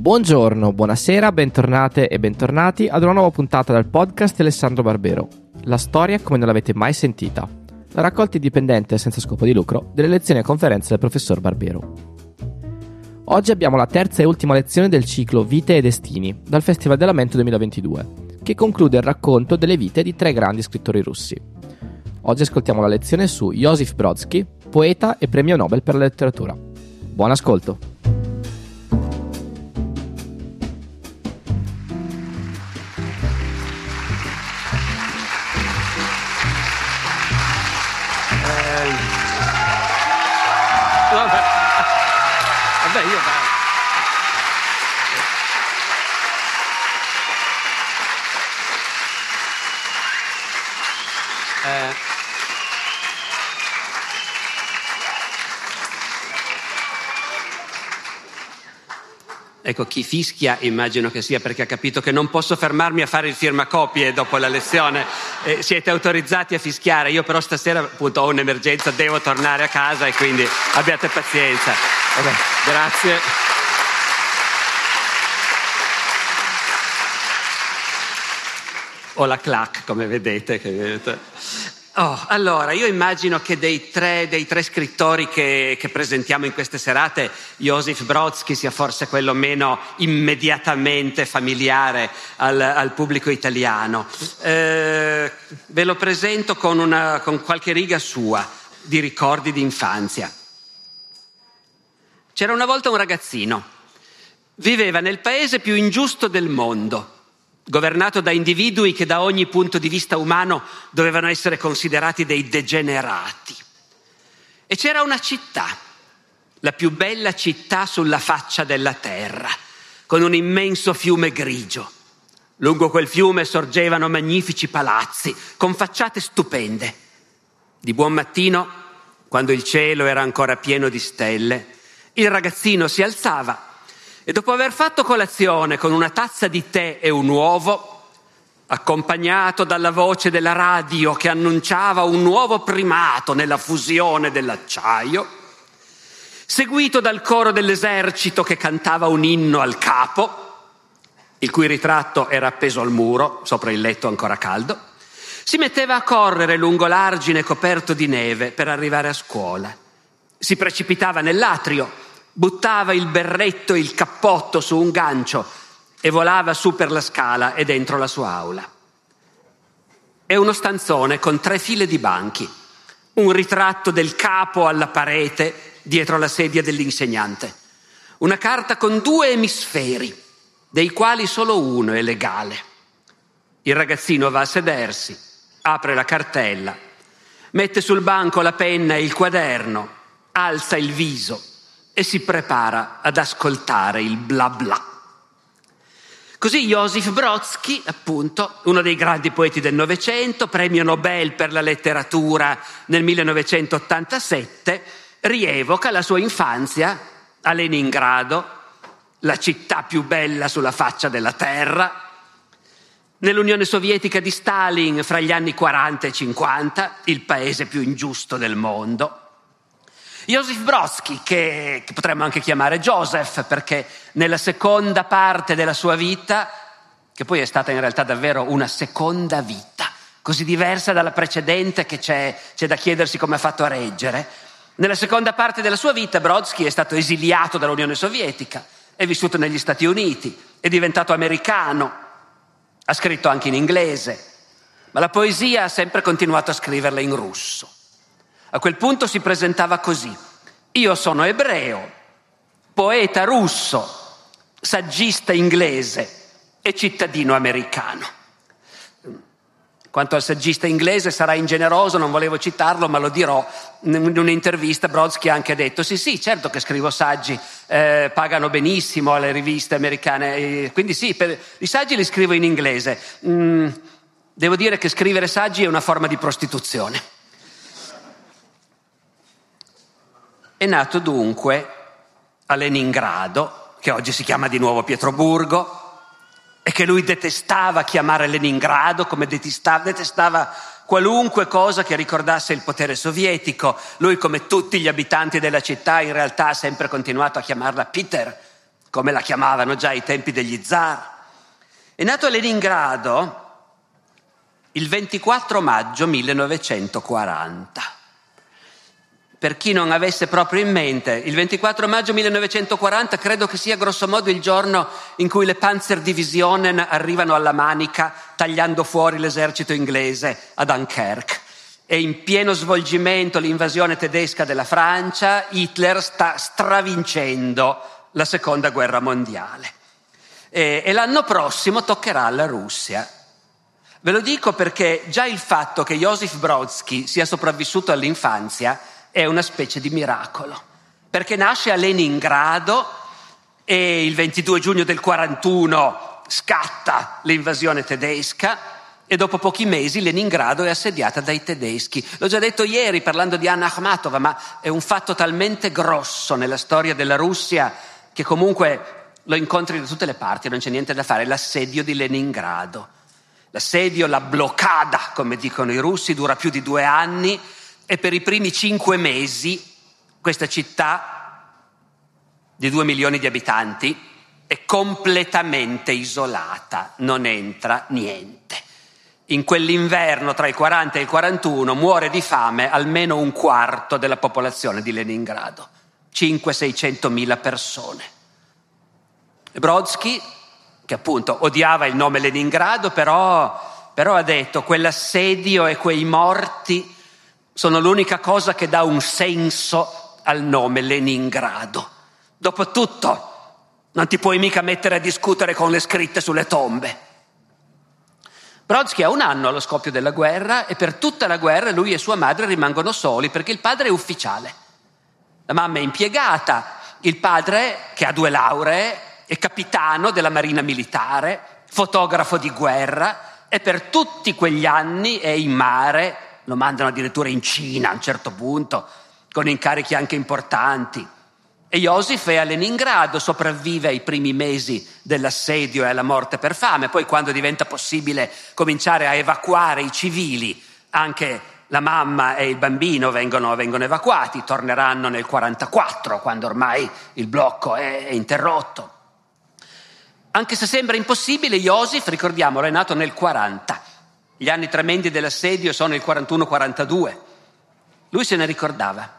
Buongiorno, buonasera, bentornate e bentornati ad una nuova puntata del podcast Alessandro Barbero. La storia come non l'avete mai sentita. La raccolta indipendente senza scopo di lucro delle lezioni e conferenze del professor Barbero. Oggi abbiamo la terza e ultima lezione del ciclo Vite e Destini dal Festival del Lamento 2022, che conclude il racconto delle vite di tre grandi scrittori russi. Oggi ascoltiamo la lezione su Josif Brodsky, poeta e premio Nobel per la letteratura. Buon ascolto! Ecco, chi fischia immagino che sia perché ha capito che non posso fermarmi a fare il firmacopie dopo la lezione. Eh, siete autorizzati a fischiare, io però stasera appunto ho un'emergenza, devo tornare a casa e quindi abbiate pazienza. Vabbè, grazie. Ho la clac, come vedete. Oh, allora, io immagino che dei tre, dei tre scrittori che, che, presentiamo in queste serate, Josef Brodsky sia forse quello meno immediatamente familiare al, al pubblico italiano. Eh, ve lo presento con, una, con qualche riga sua di ricordi di infanzia. C'era una volta un ragazzino, viveva nel paese più ingiusto del mondo governato da individui che da ogni punto di vista umano dovevano essere considerati dei degenerati. E c'era una città, la più bella città sulla faccia della terra, con un immenso fiume grigio. Lungo quel fiume sorgevano magnifici palazzi con facciate stupende. Di buon mattino, quando il cielo era ancora pieno di stelle, il ragazzino si alzava e dopo aver fatto colazione con una tazza di tè e un uovo, accompagnato dalla voce della radio che annunciava un nuovo primato nella fusione dell'acciaio, seguito dal coro dell'esercito che cantava un inno al capo, il cui ritratto era appeso al muro, sopra il letto ancora caldo, si metteva a correre lungo l'argine coperto di neve per arrivare a scuola. Si precipitava nell'atrio buttava il berretto e il cappotto su un gancio e volava su per la scala e dentro la sua aula. È uno stanzone con tre file di banchi, un ritratto del capo alla parete dietro la sedia dell'insegnante, una carta con due emisferi, dei quali solo uno è legale. Il ragazzino va a sedersi, apre la cartella, mette sul banco la penna e il quaderno, alza il viso e si prepara ad ascoltare il bla bla. Così Josif Brodsky, appunto, uno dei grandi poeti del Novecento, premio Nobel per la letteratura nel 1987, rievoca la sua infanzia a Leningrado, la città più bella sulla faccia della terra, nell'Unione Sovietica di Stalin fra gli anni 40 e 50, il paese più ingiusto del mondo, Joseph Brodsky, che, che potremmo anche chiamare Joseph, perché nella seconda parte della sua vita, che poi è stata in realtà davvero una seconda vita, così diversa dalla precedente che c'è, c'è da chiedersi come ha fatto a reggere, nella seconda parte della sua vita Brodsky è stato esiliato dall'Unione Sovietica, è vissuto negli Stati Uniti, è diventato americano, ha scritto anche in inglese, ma la poesia ha sempre continuato a scriverla in russo. A quel punto si presentava così. Io sono ebreo, poeta russo, saggista inglese e cittadino americano. Quanto al saggista inglese sarà ingeneroso, non volevo citarlo, ma lo dirò. In un'intervista Brodsky ha anche detto: Sì, sì, certo che scrivo saggi, eh, pagano benissimo alle riviste americane, quindi sì, per, i saggi li scrivo in inglese. Mm, devo dire che scrivere saggi è una forma di prostituzione. È nato dunque a Leningrado, che oggi si chiama di nuovo Pietroburgo, e che lui detestava chiamare Leningrado, come detestava, detestava qualunque cosa che ricordasse il potere sovietico. Lui, come tutti gli abitanti della città, in realtà ha sempre continuato a chiamarla Peter, come la chiamavano già ai tempi degli zar. È nato a Leningrado il 24 maggio 1940 per chi non avesse proprio in mente, il 24 maggio 1940 credo che sia grossomodo il giorno in cui le Panzerdivisionen arrivano alla Manica tagliando fuori l'esercito inglese a Dunkerque. È in pieno svolgimento l'invasione tedesca della Francia, Hitler sta stravincendo la seconda guerra mondiale. E, e l'anno prossimo toccherà alla Russia. Ve lo dico perché già il fatto che Josef Brodsky sia sopravvissuto all'infanzia è una specie di miracolo, perché nasce a Leningrado e il 22 giugno del 41 scatta l'invasione tedesca e dopo pochi mesi Leningrado è assediata dai tedeschi. L'ho già detto ieri parlando di Anna Akhmatova, ma è un fatto talmente grosso nella storia della Russia che comunque lo incontri da tutte le parti, non c'è niente da fare, l'assedio di Leningrado. L'assedio, la bloccada, come dicono i russi, dura più di due anni e per i primi cinque mesi questa città di due milioni di abitanti è completamente isolata, non entra niente. In quell'inverno tra il 40 e il 41 muore di fame almeno un quarto della popolazione di Leningrado, 500-600 mila persone. Brodsky, che appunto odiava il nome Leningrado, però, però ha detto quell'assedio e quei morti sono l'unica cosa che dà un senso al nome Leningrado. Dopotutto, non ti puoi mica mettere a discutere con le scritte sulle tombe. Brodsky ha un anno allo scoppio della guerra e per tutta la guerra lui e sua madre rimangono soli perché il padre è ufficiale. La mamma è impiegata, il padre, che ha due lauree, è capitano della marina militare, fotografo di guerra e per tutti quegli anni è in mare lo mandano addirittura in Cina a un certo punto, con incarichi anche importanti. E Josef è a Leningrado, sopravvive ai primi mesi dell'assedio e alla morte per fame, poi quando diventa possibile cominciare a evacuare i civili, anche la mamma e il bambino vengono, vengono evacuati, torneranno nel 1944, quando ormai il blocco è, è interrotto. Anche se sembra impossibile, Josef, ricordiamolo, è nato nel 40 gli anni tremendi dell'assedio sono il 41-42. Lui se ne ricordava.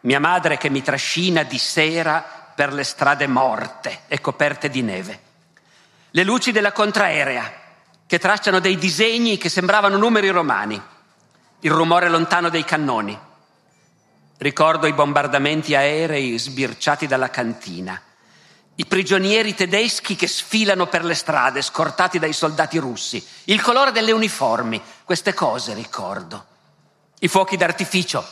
Mia madre che mi trascina di sera per le strade morte e coperte di neve. Le luci della contraerea che tracciano dei disegni che sembravano numeri romani. Il rumore lontano dei cannoni. Ricordo i bombardamenti aerei sbirciati dalla cantina i prigionieri tedeschi che sfilano per le strade, scortati dai soldati russi, il colore delle uniformi, queste cose ricordo. I fuochi d'artificio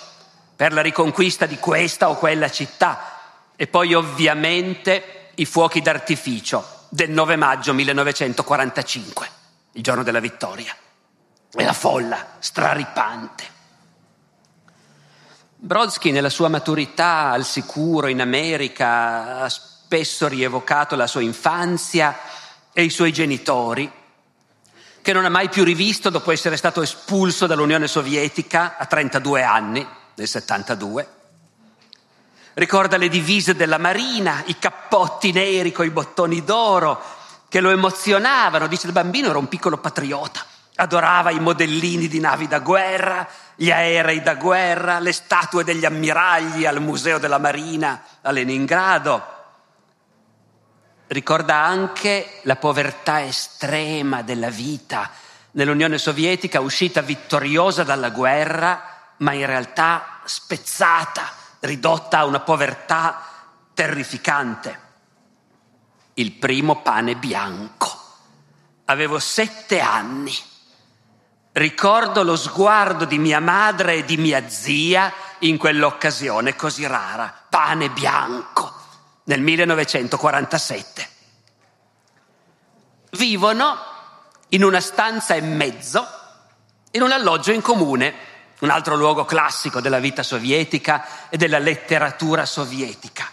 per la riconquista di questa o quella città e poi ovviamente i fuochi d'artificio del 9 maggio 1945, il giorno della vittoria. E la folla straripante. Brodsky nella sua maturità al sicuro in America ha spesso rievocato la sua infanzia e i suoi genitori, che non ha mai più rivisto dopo essere stato espulso dall'Unione Sovietica a 32 anni, nel 72. Ricorda le divise della Marina, i cappotti neri con i bottoni d'oro che lo emozionavano. Dice, da bambino era un piccolo patriota, adorava i modellini di navi da guerra, gli aerei da guerra, le statue degli ammiragli al Museo della Marina a Leningrado ricorda anche la povertà estrema della vita nell'Unione Sovietica, uscita vittoriosa dalla guerra, ma in realtà spezzata, ridotta a una povertà terrificante. Il primo pane bianco. Avevo sette anni. Ricordo lo sguardo di mia madre e di mia zia in quell'occasione così rara. Pane bianco nel 1947. Vivono in una stanza e mezzo, in un alloggio in comune, un altro luogo classico della vita sovietica e della letteratura sovietica.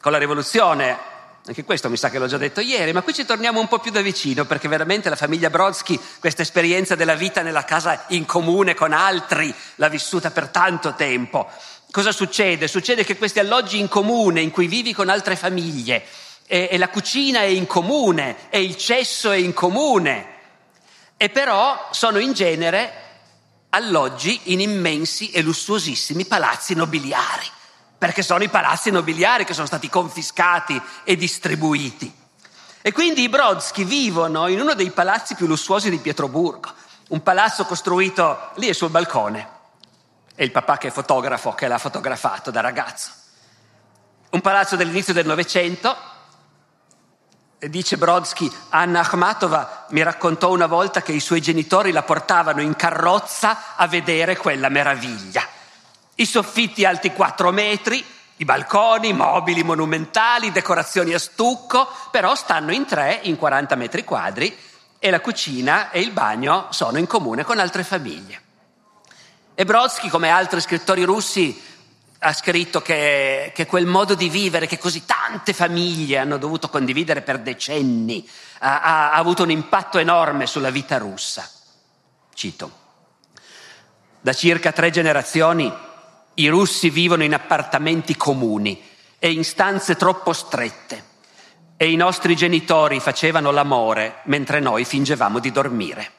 Con la rivoluzione anche questo mi sa che l'ho già detto ieri, ma qui ci torniamo un po' più da vicino perché veramente la famiglia Brodsky questa esperienza della vita nella casa in comune con altri l'ha vissuta per tanto tempo Cosa succede? Succede che questi alloggi in comune, in cui vivi con altre famiglie, e, e la cucina è in comune, e il cesso è in comune, e però sono in genere alloggi in immensi e lussuosissimi palazzi nobiliari, perché sono i palazzi nobiliari che sono stati confiscati e distribuiti. E quindi i Brodsky vivono in uno dei palazzi più lussuosi di Pietroburgo, un palazzo costruito lì sul balcone. E il papà che è fotografo, che l'ha fotografato da ragazzo. Un palazzo dell'inizio del Novecento, dice Brodsky, Anna Akhmatova mi raccontò una volta che i suoi genitori la portavano in carrozza a vedere quella meraviglia. I soffitti alti 4 metri, i balconi, mobili monumentali, decorazioni a stucco, però stanno in tre, in 40 metri quadri, e la cucina e il bagno sono in comune con altre famiglie. E Brodsky, come altri scrittori russi, ha scritto che, che, quel modo di vivere che così tante famiglie hanno dovuto condividere per decenni ha, ha, ha avuto un impatto enorme sulla vita russa. Cito, da circa tre generazioni i russi vivono in appartamenti comuni e in stanze troppo strette e i nostri genitori facevano l'amore mentre noi fingevamo di dormire.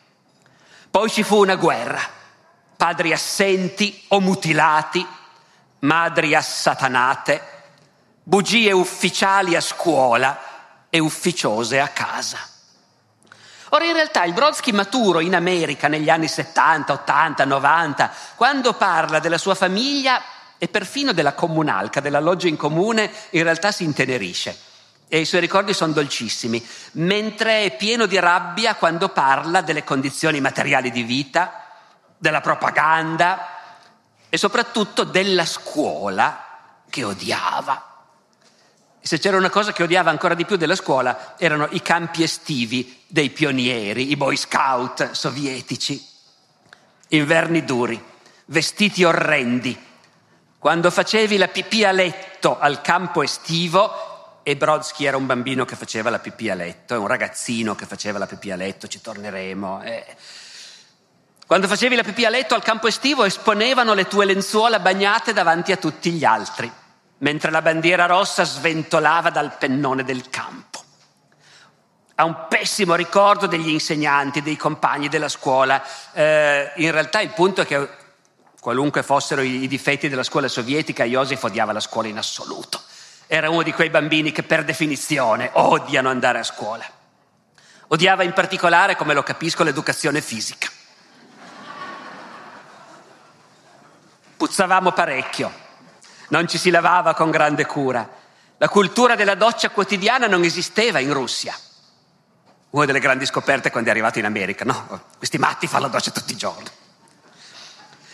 Poi ci fu una guerra, padri assenti o mutilati, madri assatanate, bugie ufficiali a scuola e ufficiose a casa. Ora in realtà il Brodsky maturo in America negli anni 70, 80, 90, quando parla della sua famiglia e perfino della comunalca, della loggia in comune, in realtà si intenerisce e i suoi ricordi sono dolcissimi, mentre è pieno di rabbia quando parla delle condizioni materiali di vita, della propaganda e soprattutto della scuola che odiava. Se c'era una cosa che odiava ancora di più della scuola erano i campi estivi dei pionieri, i boy scout sovietici. Inverni duri, vestiti orrendi. Quando facevi la pipì a letto al campo estivo, e Brodsky era un bambino che faceva la pipì a letto, è un ragazzino che faceva la pipì a letto, ci torneremo. Eh. Quando facevi la pipì a letto al campo estivo esponevano le tue lenzuola bagnate davanti a tutti gli altri mentre la bandiera rossa sventolava dal pennone del campo. Ha un pessimo ricordo degli insegnanti, dei compagni della scuola. Eh, in realtà il punto è che qualunque fossero i, difetti della scuola sovietica, Joseph odiava la scuola in assoluto. Era uno di quei bambini che per definizione odiano andare a scuola. Odiava in particolare, come lo capisco, l'educazione fisica. Puzzavamo parecchio non ci si lavava con grande cura. La cultura della doccia quotidiana non esisteva in Russia. Una delle grandi scoperte quando è arrivato in America, no? Questi matti fanno la doccia tutti i giorni.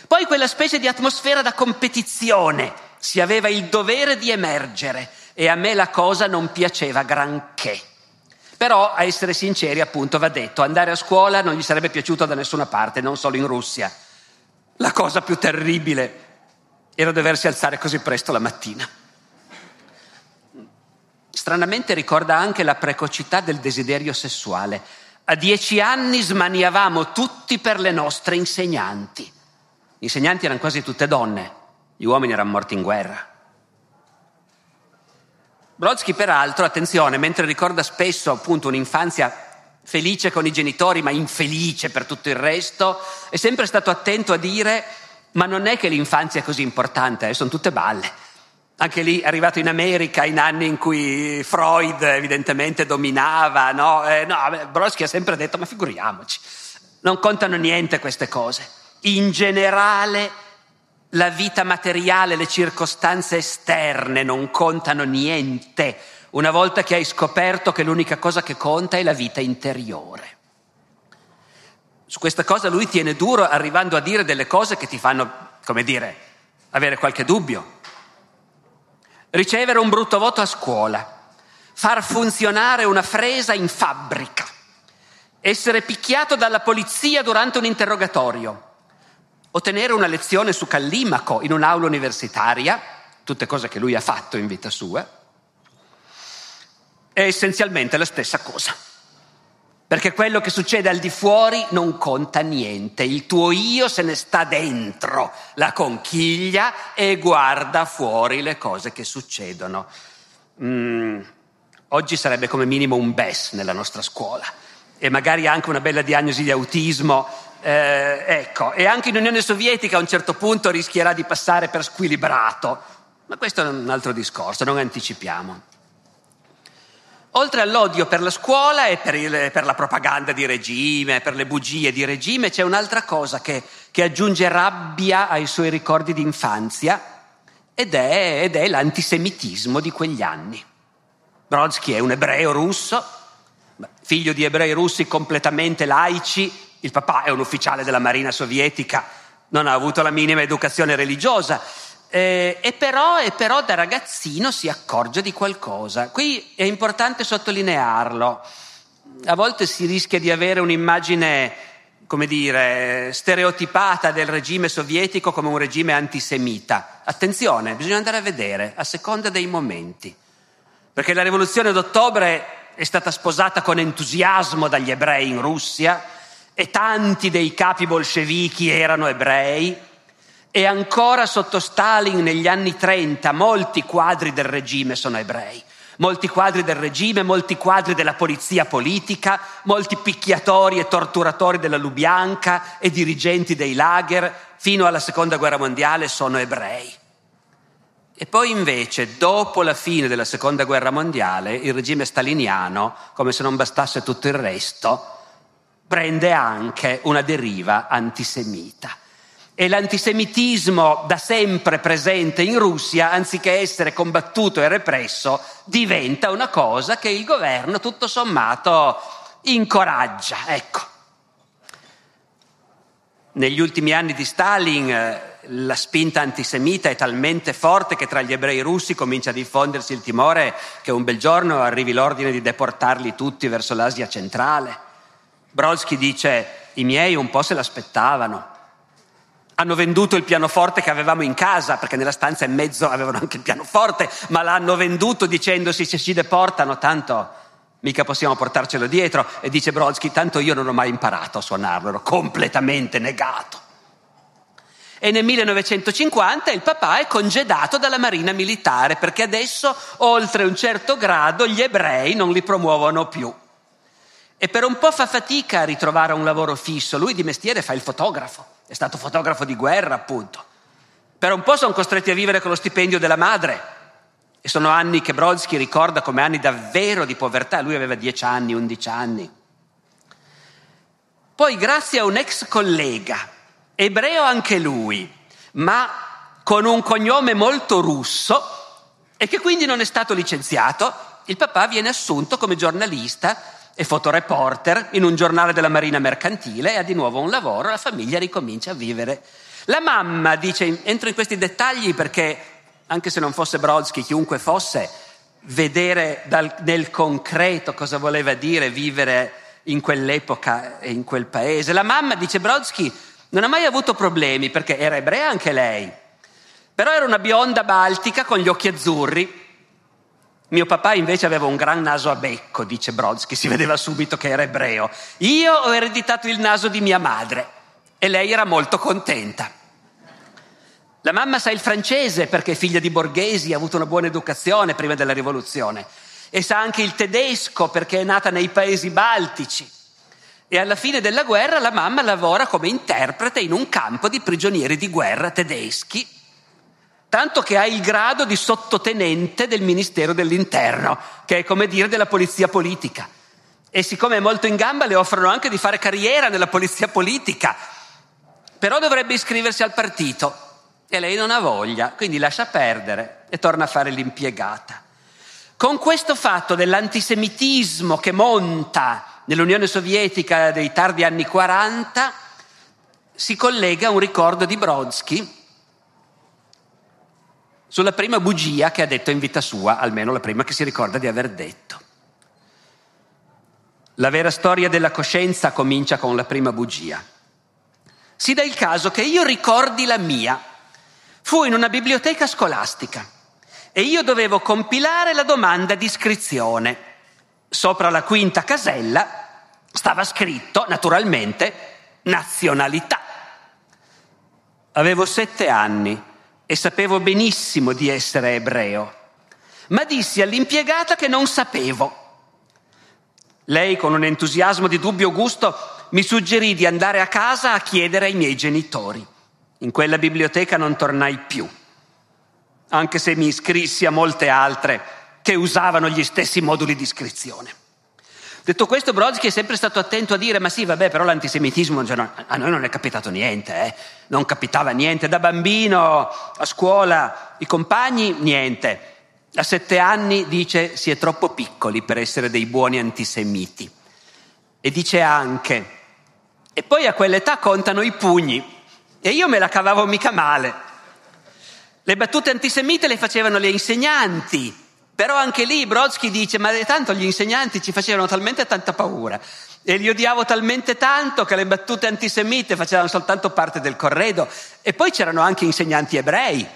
Poi quella specie di atmosfera da competizione, si aveva il dovere di emergere e a me la cosa non piaceva granché. Però, a essere sinceri, appunto, va detto, andare a scuola non gli sarebbe piaciuto da nessuna parte, non solo in Russia. La cosa più terribile era doversi alzare così presto la mattina. Stranamente ricorda anche la precocità del desiderio sessuale. A dieci anni smaniavamo tutti per le nostre insegnanti. Gli insegnanti erano quasi tutte donne, gli uomini erano morti in guerra. Brodsky, peraltro, attenzione, mentre ricorda spesso appunto un'infanzia felice con i genitori, ma infelice per tutto il resto, è sempre stato attento a dire ma non è che l'infanzia è così importante, eh, sono tutte balle. Anche lì è arrivato in America in anni in cui Freud evidentemente dominava, no? Eh, no Brodsky ha sempre detto, ma figuriamoci, non contano niente queste cose. In generale la vita materiale, le circostanze esterne non contano niente una volta che hai scoperto che l'unica cosa che conta è la vita interiore. Su questa cosa lui tiene duro arrivando a dire delle cose che ti fanno, come dire, avere qualche dubbio. Ricevere un brutto voto a scuola, far funzionare una fresa in fabbrica, essere picchiato dalla polizia durante un interrogatorio, ottenere una lezione su Callimaco in un'aula universitaria, tutte cose che lui ha fatto in vita sua, è essenzialmente la stessa cosa. perché quello che succede al di fuori non conta niente, il tuo io se ne sta dentro la conchiglia e guarda fuori le cose che succedono. Mm, oggi sarebbe come minimo un BES nella nostra scuola e magari anche una bella diagnosi di autismo. Eh, ecco, e anche in Unione Sovietica a un certo punto rischierà di passare per squilibrato, ma questo è un altro discorso, non anticipiamo. Oltre all'odio per la scuola e per, il, per, la propaganda di regime, per le bugie di regime, c'è un'altra cosa che, che aggiunge rabbia ai suoi ricordi di infanzia ed è, ed è l'antisemitismo di quegli anni. Brodsky è un ebreo russo, figlio di ebrei russi completamente laici, il papà è un ufficiale della Marina sovietica, non ha avuto la minima educazione religiosa eh, e, però, e però da ragazzino si accorge di qualcosa. Qui è importante sottolinearlo. A volte si rischia di avere un'immagine, come dire, stereotipata del regime sovietico come un regime antisemita. Attenzione, bisogna andare a vedere a seconda dei momenti. Perché la rivoluzione d'ottobre è stata sposata con entusiasmo dagli ebrei in Russia e tanti dei capi bolscevichi erano ebrei e ancora sotto Stalin negli anni 30 molti quadri del regime sono ebrei. Molti quadri del regime, molti quadri della polizia politica, molti picchiatori e torturatori della Lubianca e dirigenti dei lager fino alla seconda guerra mondiale sono ebrei. E poi invece, dopo la fine della seconda guerra mondiale, il regime staliniano, come se non bastasse tutto il resto, prende anche una deriva antisemita e l'antisemitismo da sempre presente in Russia, anziché essere combattuto e represso, diventa una cosa che il governo tutto sommato incoraggia. Ecco. Negli ultimi anni di Stalin eh, la spinta antisemita è talmente forte che tra gli ebrei russi comincia a diffondersi il timore che un bel giorno arrivi l'ordine di deportarli tutti verso l'Asia centrale. Brodsky dice i miei un po' se l'aspettavano hanno venduto il pianoforte che avevamo in casa, perché nella stanza in mezzo avevano anche il pianoforte, ma l'hanno venduto dicendosi se ci deportano, tanto mica possiamo portarcelo dietro. E dice Brodsky, tanto io non ho mai imparato a suonarlo, ero completamente negato. E nel 1950 il papà è congedato dalla marina militare perché adesso, oltre un certo grado, gli ebrei non li promuovono più. E per un po' fa fatica a ritrovare un lavoro fisso, lui di mestiere fa il fotografo è stato fotografo di guerra, appunto. Per un po' sono costretti a vivere con lo stipendio della madre. E sono anni che Brodsky ricorda come anni davvero di povertà. Lui aveva 10 anni, 11 anni. Poi, grazie a un ex collega, ebreo anche lui, ma con un cognome molto russo, e che quindi non è stato licenziato, il papà viene assunto come giornalista è fotoreporter in un giornale della Marina Mercantile e ha di nuovo un lavoro, la famiglia ricomincia a vivere. La mamma dice, entro in questi dettagli perché anche se non fosse Brodsky, chiunque fosse, vedere dal, nel concreto cosa voleva dire vivere in quell'epoca e in quel paese. La mamma, dice Brodsky, non ha mai avuto problemi perché era ebrea anche lei, però era una bionda baltica con gli occhi azzurri, mio papà invece aveva un gran naso a becco, dice Brodsky, si vedeva subito che era ebreo. Io ho ereditato il naso di mia madre e lei era molto contenta. La mamma sa il francese perché è figlia di borghesi, ha avuto una buona educazione prima della rivoluzione e sa anche il tedesco perché è nata nei paesi baltici. E alla fine della guerra la mamma lavora come interprete in un campo di prigionieri di guerra tedeschi tanto che ha il grado di sottotenente del Ministero dell'Interno, che è come dire della polizia politica. E siccome è molto in gamba le offrono anche di fare carriera nella polizia politica, però dovrebbe iscriversi al partito e lei non ha voglia, quindi lascia perdere e torna a fare l'impiegata. Con questo fatto dell'antisemitismo che monta nell'Unione Sovietica dei tardi anni 40 si collega un ricordo di Brodsky sulla prima bugia che ha detto in vita sua, almeno la prima che si ricorda di aver detto. La vera storia della coscienza comincia con la prima bugia. Si dà il caso che io ricordi la mia. Fu in una biblioteca scolastica e io dovevo compilare la domanda di iscrizione. Sopra la quinta casella Stava scritto, naturalmente, nazionalità. Avevo sette anni e sapevo benissimo di essere ebreo, ma dissi all'impiegata che non sapevo. Lei, con un entusiasmo di dubbio gusto, mi suggerì di andare a casa a chiedere ai miei genitori. In quella biblioteca non tornai più, anche se mi iscrissi a molte altre che usavano gli stessi moduli di iscrizione. Detto questo, Brodsky è sempre stato attento a dire: Ma sì, vabbè, però l'antisemitismo cioè, a noi non è capitato niente, eh? non capitava niente. Da bambino a scuola, i compagni, niente. A sette anni dice: Si è troppo piccoli per essere dei buoni antisemiti. E dice anche: E poi a quell'età contano i pugni. E io me la cavavo mica male. Le battute antisemite le facevano le insegnanti, però anche lì Brodsky dice, ma tanto gli insegnanti ci facevano talmente tanta paura e li odiavo talmente tanto che le battute antisemite facevano soltanto parte del corredo. E poi c'erano anche insegnanti ebrei.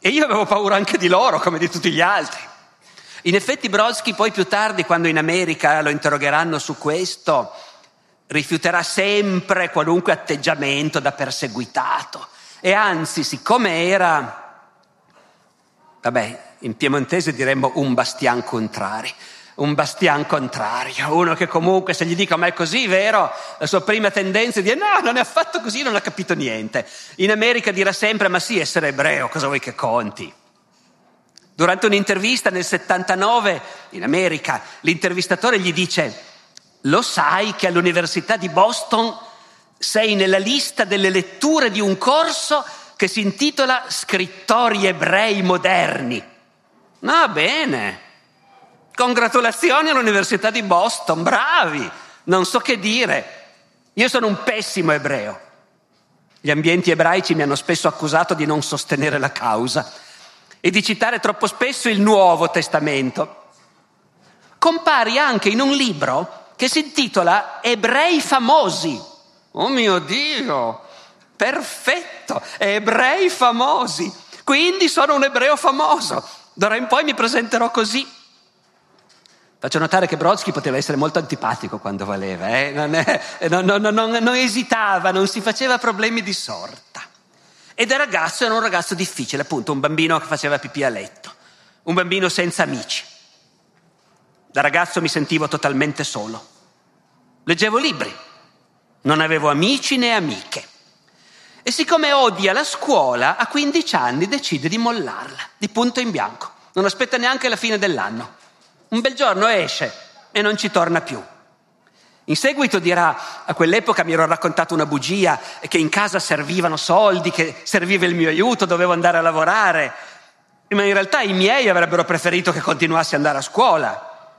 E io avevo paura anche di loro come di tutti gli altri. In effetti Brodsky poi più tardi, quando in America lo interrogheranno su questo, rifiuterà sempre qualunque atteggiamento da perseguitato. E anzi, siccome era, vabbè, in piemontese diremmo un bastian contrari, un bastian contrario, uno che comunque se gli dico ma è così, vero? La sua prima tendenza è di dire no, non è affatto così, non ha capito niente. In America dirà sempre ma sì, essere ebreo, cosa vuoi che conti? Durante un'intervista nel 79 in America, l'intervistatore gli dice lo sai che all'Università di Boston sei nella lista delle letture di un corso che si intitola Scrittori ebrei moderni. Va bene. Congratulazioni all'Università di Boston, bravi. Non so che dire. Io sono un pessimo ebreo. Gli ambienti ebraici mi hanno spesso accusato di non sostenere la causa e di citare troppo spesso il Nuovo Testamento. Compari anche in un libro che si intitola Ebrei famosi. Oh mio Dio, perfetto, ebrei famosi. Quindi sono un ebreo famoso. D'ora in poi mi presenterò così. Faccio notare che Brodsky poteva essere molto antipatico quando valeva, eh? non, è, non, non, non, esitava, non si faceva problemi di sorta. E da ragazzo era un ragazzo difficile, appunto, un bambino che faceva pipì a letto, un bambino senza amici. Da ragazzo mi sentivo totalmente solo. Leggevo libri, non avevo amici né amiche. E siccome odia la scuola, a 15 anni decide di mollarla, di punto in bianco. Non aspetta neanche la fine dell'anno. Un bel giorno esce e non ci torna più. In seguito dirà, a quell'epoca mi ero raccontato una bugia, che in casa servivano soldi, che serviva il mio aiuto, dovevo andare a lavorare. Ma in realtà i miei avrebbero preferito che continuassi ad andare a scuola.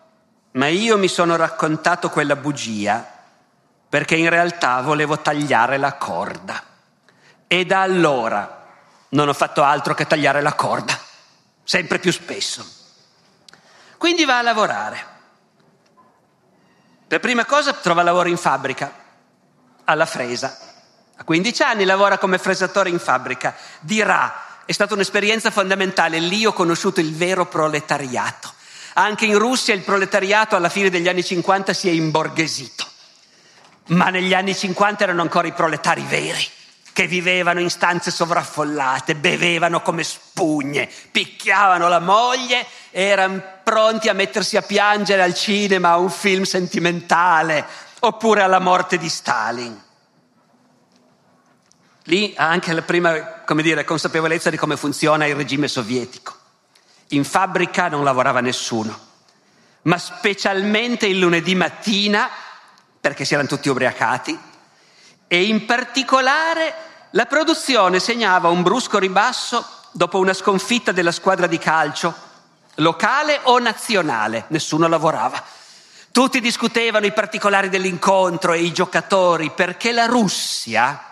Ma io mi sono raccontato quella bugia perché in realtà volevo tagliare la corda. E da allora non ho fatto altro che tagliare la corda, sempre più spesso. Quindi va a lavorare. Per prima cosa trova lavoro in fabbrica, alla fresa. A 15 anni lavora come fresatore in fabbrica. Dirà, è stata un'esperienza fondamentale, lì ho conosciuto il vero proletariato. Anche in Russia il proletariato alla fine degli anni 50 si è imborghesito, ma negli anni 50 erano ancora i proletari veri, che vivevano in stanze sovraffollate, bevevano come spugne, picchiavano la moglie, erano pronti a mettersi a piangere al cinema a un film sentimentale oppure alla morte di Stalin. Lì anche la prima, come dire, consapevolezza di come funziona il regime sovietico. In fabbrica non lavorava nessuno, ma specialmente il lunedì mattina, perché si erano tutti ubriacati, e in particolare la produzione segnava un brusco ribasso dopo una sconfitta della squadra di calcio, locale o nazionale, nessuno lavorava. Tutti discutevano i particolari dell'incontro e i giocatori perché la Russia,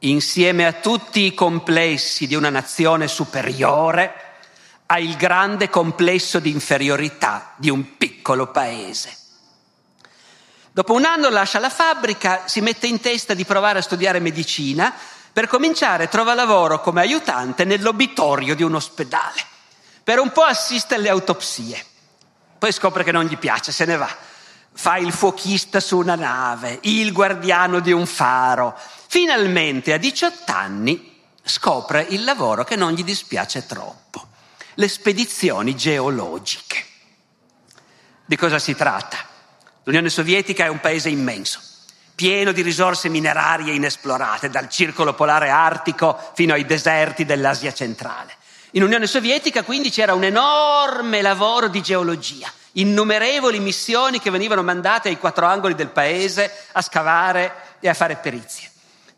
insieme a tutti i complessi di una nazione superiore, ha il grande complesso di inferiorità di un piccolo paese. Dopo un anno lascia la fabbrica, si mette in testa di provare a studiare medicina, per cominciare trova lavoro come aiutante nell'obitorio di un ospedale. Per un po' assiste alle autopsie, poi scopre che non gli piace, se ne va. fa il fuochista su una nave, il guardiano di un faro. Finalmente a 18 anni scopre il lavoro che non gli dispiace troppo, le spedizioni geologiche. Di cosa si tratta? L'Unione Sovietica è un paese immenso, pieno di risorse minerarie inesplorate, dal circolo polare artico fino ai deserti dell'Asia centrale. In Unione Sovietica quindi c'era un enorme lavoro di geologia innumerevoli missioni che venivano mandate ai quattro angoli del paese a scavare e a fare perizie.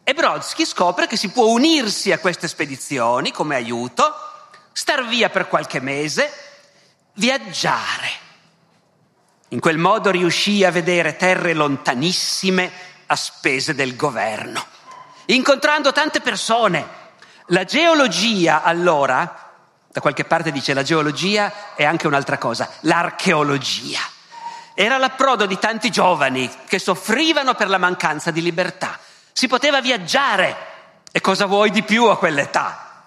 E Brodsky scopre che si può unirsi a queste spedizioni come aiuto, star via per qualche mese, viaggiare. In quel modo riuscì a vedere terre lontanissime a spese del governo, incontrando tante persone. La geologia allora da qualche parte dice la geologia è anche un'altra cosa, l'archeologia. Era l'approdo di tanti giovani che soffrivano per la mancanza di libertà. Si poteva viaggiare e cosa vuoi di più a quell'età?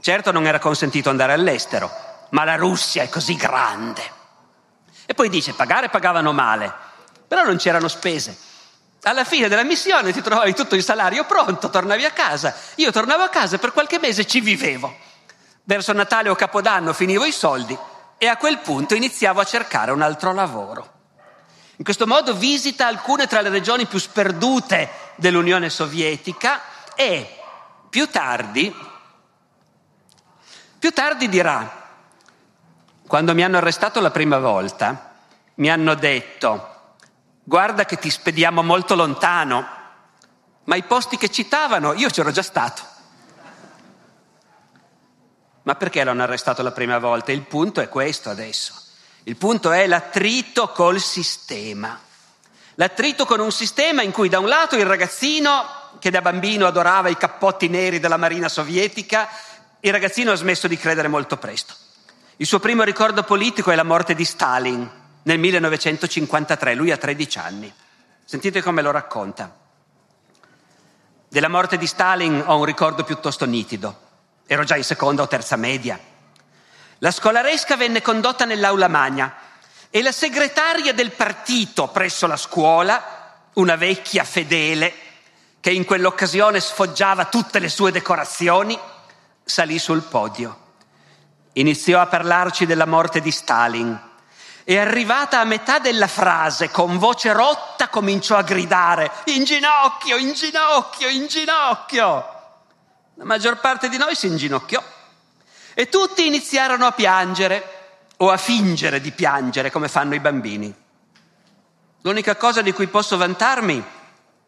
Certo non era consentito andare all'estero, ma la Russia è così grande. E poi dice, pagare pagavano male, però non c'erano spese. Alla fine della missione ti trovavi tutto il salario pronto, tornavi a casa. Io tornavo a casa e per qualche mese ci vivevo. Verso Natale o Capodanno finivo i soldi e a quel punto iniziavo a cercare un altro lavoro. In questo modo visita alcune tra le regioni più sperdute dell'Unione Sovietica e più tardi, più tardi dirà, quando mi hanno arrestato la prima volta, mi hanno detto, guarda che ti spediamo molto lontano, ma i posti che citavano io c'ero già stato. Ma perché l'hanno arrestato la prima volta? Il punto è questo adesso. Il punto è l'attrito col sistema. L'attrito con un sistema in cui da un lato il ragazzino che da bambino adorava i cappotti neri della marina sovietica, il ragazzino ha smesso di credere molto presto. Il suo primo ricordo politico è la morte di Stalin nel 1953, lui ha 13 anni. Sentite come lo racconta. Della morte di Stalin ho un ricordo piuttosto nitido. Ero già in seconda o terza media. La scolaresca venne condotta nell'aula magna e la segretaria del partito presso la scuola, una vecchia fedele che in quell'occasione sfoggiava tutte le sue decorazioni, salì sul podio. Iniziò a parlarci della morte di Stalin e arrivata a metà della frase, con voce rotta, cominciò a gridare in ginocchio, in ginocchio, in ginocchio. La maggior parte di noi si inginocchiò e tutti iniziarono a piangere o a fingere di piangere come fanno i bambini. L'unica cosa di cui posso vantarmi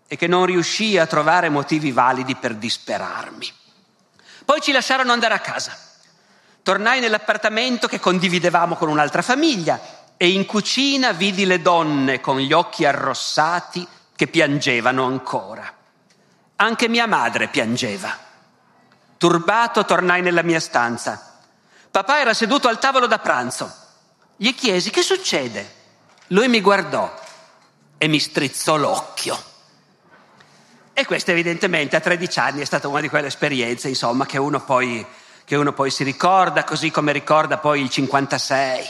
è che non riuscii a trovare motivi validi per disperarmi. Poi ci lasciarono andare a casa. Tornai nell'appartamento che condividevamo con un'altra famiglia e in cucina vidi le donne con gli occhi arrossati che piangevano ancora. Anche mia madre piangeva. Turbato tornai nella mia stanza. Papà era seduto al tavolo da pranzo. Gli chiesi che succede. Lui mi guardò e mi strizzò l'occhio. E questa evidentemente a 13 anni è stata una di quelle esperienze, insomma, che uno poi, che uno poi si ricorda, così come ricorda poi il 56,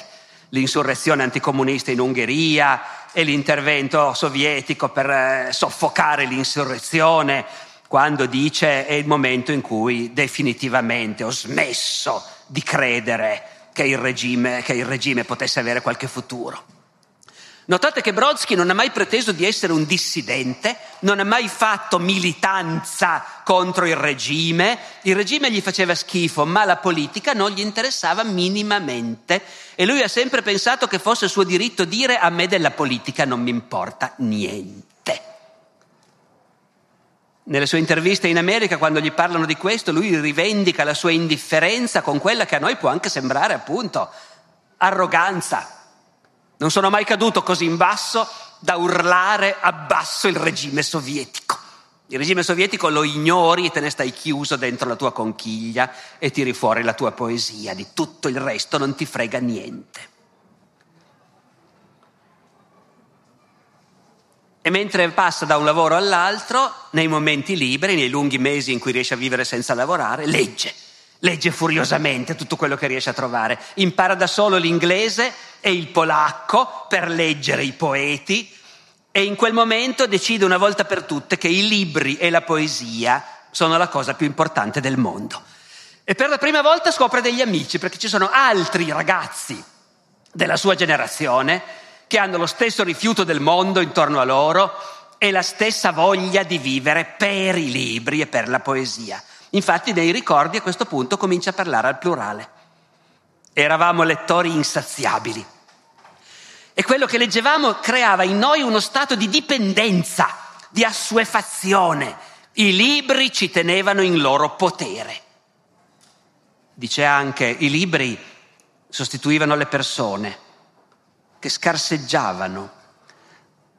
l'insurrezione anticomunista in Ungheria e l'intervento sovietico per eh, soffocare l'insurrezione quando dice è il momento in cui definitivamente ho smesso di credere che il regime, che il regime potesse avere qualche futuro. Notate che Brodsky non ha mai preteso di essere un dissidente, non ha mai fatto militanza contro il regime, il regime gli faceva schifo, ma la politica non gli interessava minimamente e lui ha sempre pensato che fosse suo diritto dire a me della politica non mi importa niente. Nelle sue interviste in America, quando gli parlano di questo, lui rivendica la sua indifferenza con quella che a noi può anche sembrare appunto arroganza. Non sono mai caduto così in basso da urlare abbasso il regime sovietico. Il regime sovietico lo ignori e te ne stai chiuso dentro la tua conchiglia e tiri fuori la tua poesia, di tutto il resto non ti frega niente. E mentre passa da un lavoro all'altro, nei momenti liberi, nei lunghi mesi in cui riesce a vivere senza lavorare, legge. Legge furiosamente tutto quello che riesce a trovare, impara da solo l'inglese e il polacco per leggere i poeti e in quel momento decide una volta per tutte che i libri e la poesia sono la cosa più importante del mondo. E per la prima volta scopre degli amici perché ci sono altri ragazzi della sua generazione che hanno lo stesso rifiuto del mondo intorno a loro e la stessa voglia di vivere per i libri e per la poesia. Infatti nei ricordi a questo punto comincia a parlare al plurale. Eravamo lettori insaziabili. E quello che leggevamo creava in noi uno stato di dipendenza, di assuefazione. I libri ci tenevano in loro potere. Dice anche, i libri sostituivano le persone che scarseggiavano.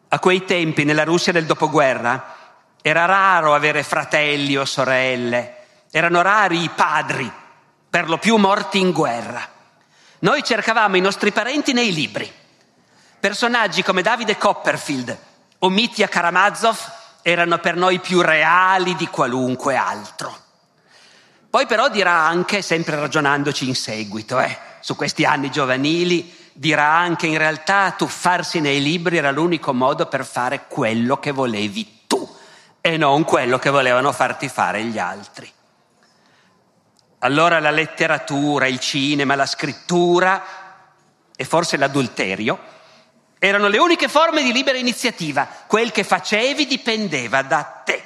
A quei tempi, nella Russia del dopoguerra, era raro avere fratelli o sorelle, erano rari i padri, per lo più morti in guerra. Noi cercavamo i nostri parenti nei libri. Personaggi come Davide Copperfield o Mitya Karamazov erano per noi più reali di qualunque altro. Poi però dirà anche, sempre ragionandoci in seguito, eh, su questi anni giovanili, dirà anche in realtà tuffarsi nei libri era l'unico modo per fare quello che volevi tu e non quello che volevano farti fare gli altri. Allora la letteratura, il cinema, la scrittura e forse l'adulterio erano le uniche forme di libera iniziativa. Quel che facevi dipendeva da te.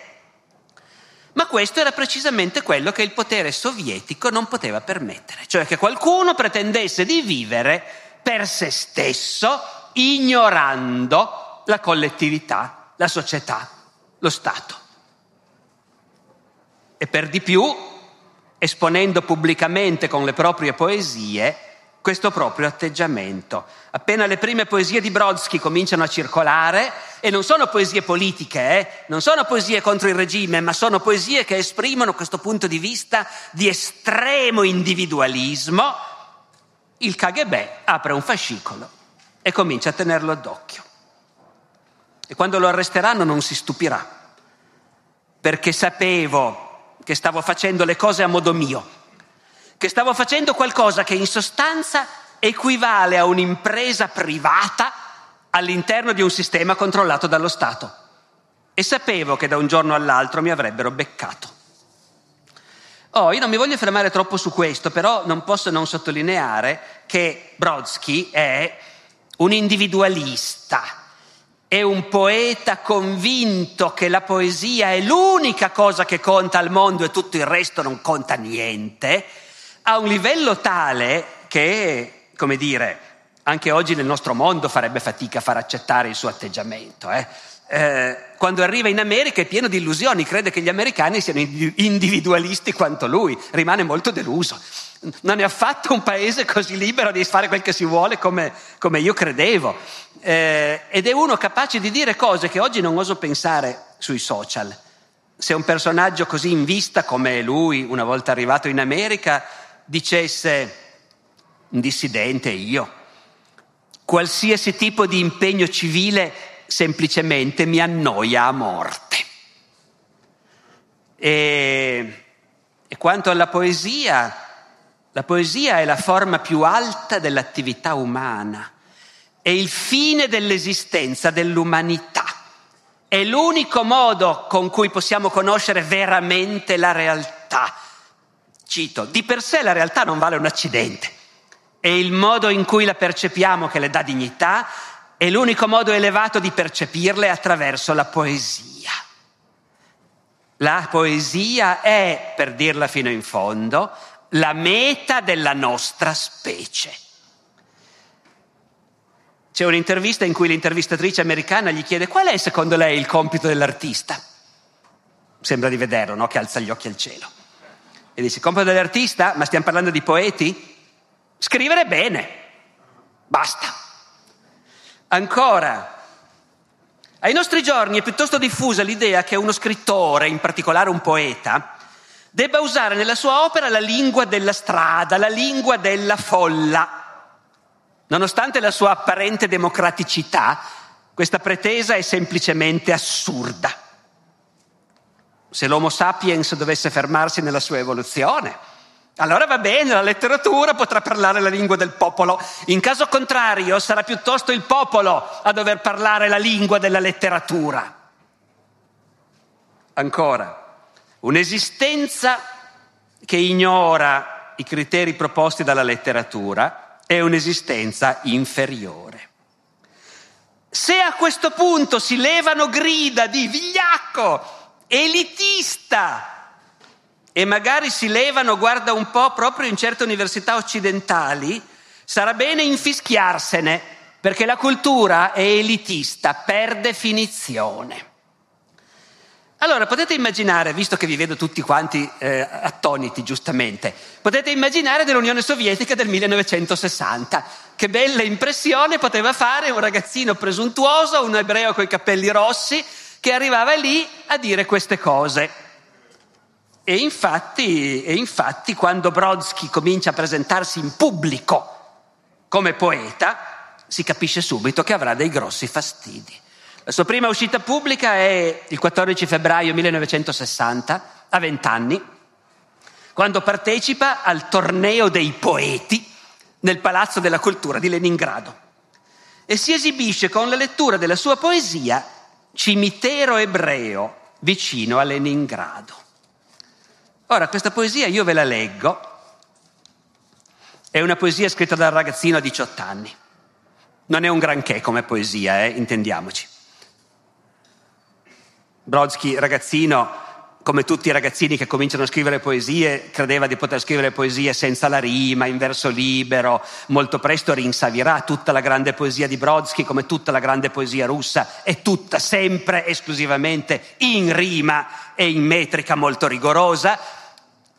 Ma questo era precisamente quello che il potere sovietico non poteva permettere, cioè che qualcuno pretendesse di vivere per se stesso, ignorando la collettività, la società, lo Stato. E per di più esponendo pubblicamente con le proprie poesie questo proprio atteggiamento. Appena le prime poesie di Brodsky cominciano a circolare, e non sono poesie politiche, eh, non sono poesie contro il regime, ma sono poesie che esprimono questo punto di vista di estremo individualismo, il KGB apre un fascicolo e comincia a tenerlo d'occhio. E quando lo arresteranno non si stupirà, perché sapevo che stavo facendo le cose a modo mio, che stavo facendo qualcosa che in sostanza equivale a un'impresa privata all'interno di un sistema controllato dallo Stato. E sapevo che da un giorno all'altro mi avrebbero beccato. Oh, io non mi voglio fermare troppo su questo, però non posso non sottolineare che Brodsky è un individualista è un poeta convinto che la poesia è l'unica cosa che conta al mondo e tutto il resto non conta niente, a un livello tale che, come dire, anche oggi nel nostro mondo farebbe fatica a far accettare il suo atteggiamento. Eh? Eh, quando arriva in America è pieno di illusioni, crede che gli americani siano individualisti quanto lui, rimane molto deluso. Non è affatto un paese così libero di fare quel che si vuole come, come io credevo. Eh, ed è uno capace di dire cose che oggi non oso pensare sui social. Se un personaggio così in vista come lui, una volta arrivato in America, dicesse un dissidente io, qualsiasi tipo di impegno civile semplicemente mi annoia a morte. E, e quanto alla poesia, la poesia è la forma più alta dell'attività umana è il fine dell'esistenza dell'umanità. È l'unico modo con cui possiamo conoscere veramente la realtà. Cito, di per sé la realtà non vale un accidente. È il modo in cui la percepiamo che le dà dignità, è l'unico modo elevato di percepirle attraverso la poesia. La poesia è, per dirla fino in fondo, la meta della nostra specie. C'è un'intervista in cui l'intervistatrice americana gli chiede qual è secondo lei il compito dell'artista. Sembra di vederlo, no? Che alza gli occhi al cielo. E dice, compito dell'artista? Ma stiamo parlando di poeti? Scrivere bene. Basta. Ancora, ai nostri giorni è piuttosto diffusa l'idea che uno scrittore, in particolare un poeta, debba usare nella sua opera la lingua della strada, la lingua della folla. Nonostante la sua apparente democraticità, questa pretesa è semplicemente assurda. Se l'Homo sapiens dovesse fermarsi nella sua evoluzione, Allora va bene, la letteratura potrà parlare la lingua del popolo. In caso contrario sarà piuttosto il popolo a dover parlare la lingua della letteratura. Ancora, un'esistenza che ignora i criteri proposti dalla letteratura è un'esistenza inferiore. Se a questo punto si levano grida di vigliacco, elitista, e magari si levano, guarda un po', proprio in certe università occidentali, sarà bene infischiarsene, perché la cultura è elitista per definizione. Allora potete immaginare, visto che vi vedo tutti quanti eh, attoniti giustamente, potete immaginare dell'Unione Sovietica del 1960. Che bella impressione poteva fare un ragazzino presuntuoso, un ebreo con i capelli rossi, che arrivava lì a dire queste cose. E infatti, e infatti quando Brodsky comincia a presentarsi in pubblico come poeta, si capisce subito che avrà dei grossi fastidi. La sua prima uscita pubblica è il 14 febbraio 1960, a 20 anni, quando partecipa al torneo dei poeti nel Palazzo della Cultura di Leningrado e si esibisce con la lettura della sua poesia Cimitero ebreo vicino a Leningrado. Ora, questa poesia io ve la leggo, è una poesia scritta dal ragazzino a 18 anni. Non è un granché come poesia, eh? intendiamoci. Brodsky, ragazzino, come tutti i ragazzini che cominciano a scrivere poesie, credeva di poter scrivere poesie senza la rima, in verso libero. Molto presto rinsavirà tutta la grande poesia di Brodsky, come tutta la grande poesia russa, è tutta sempre esclusivamente in rima e in metrica molto rigorosa.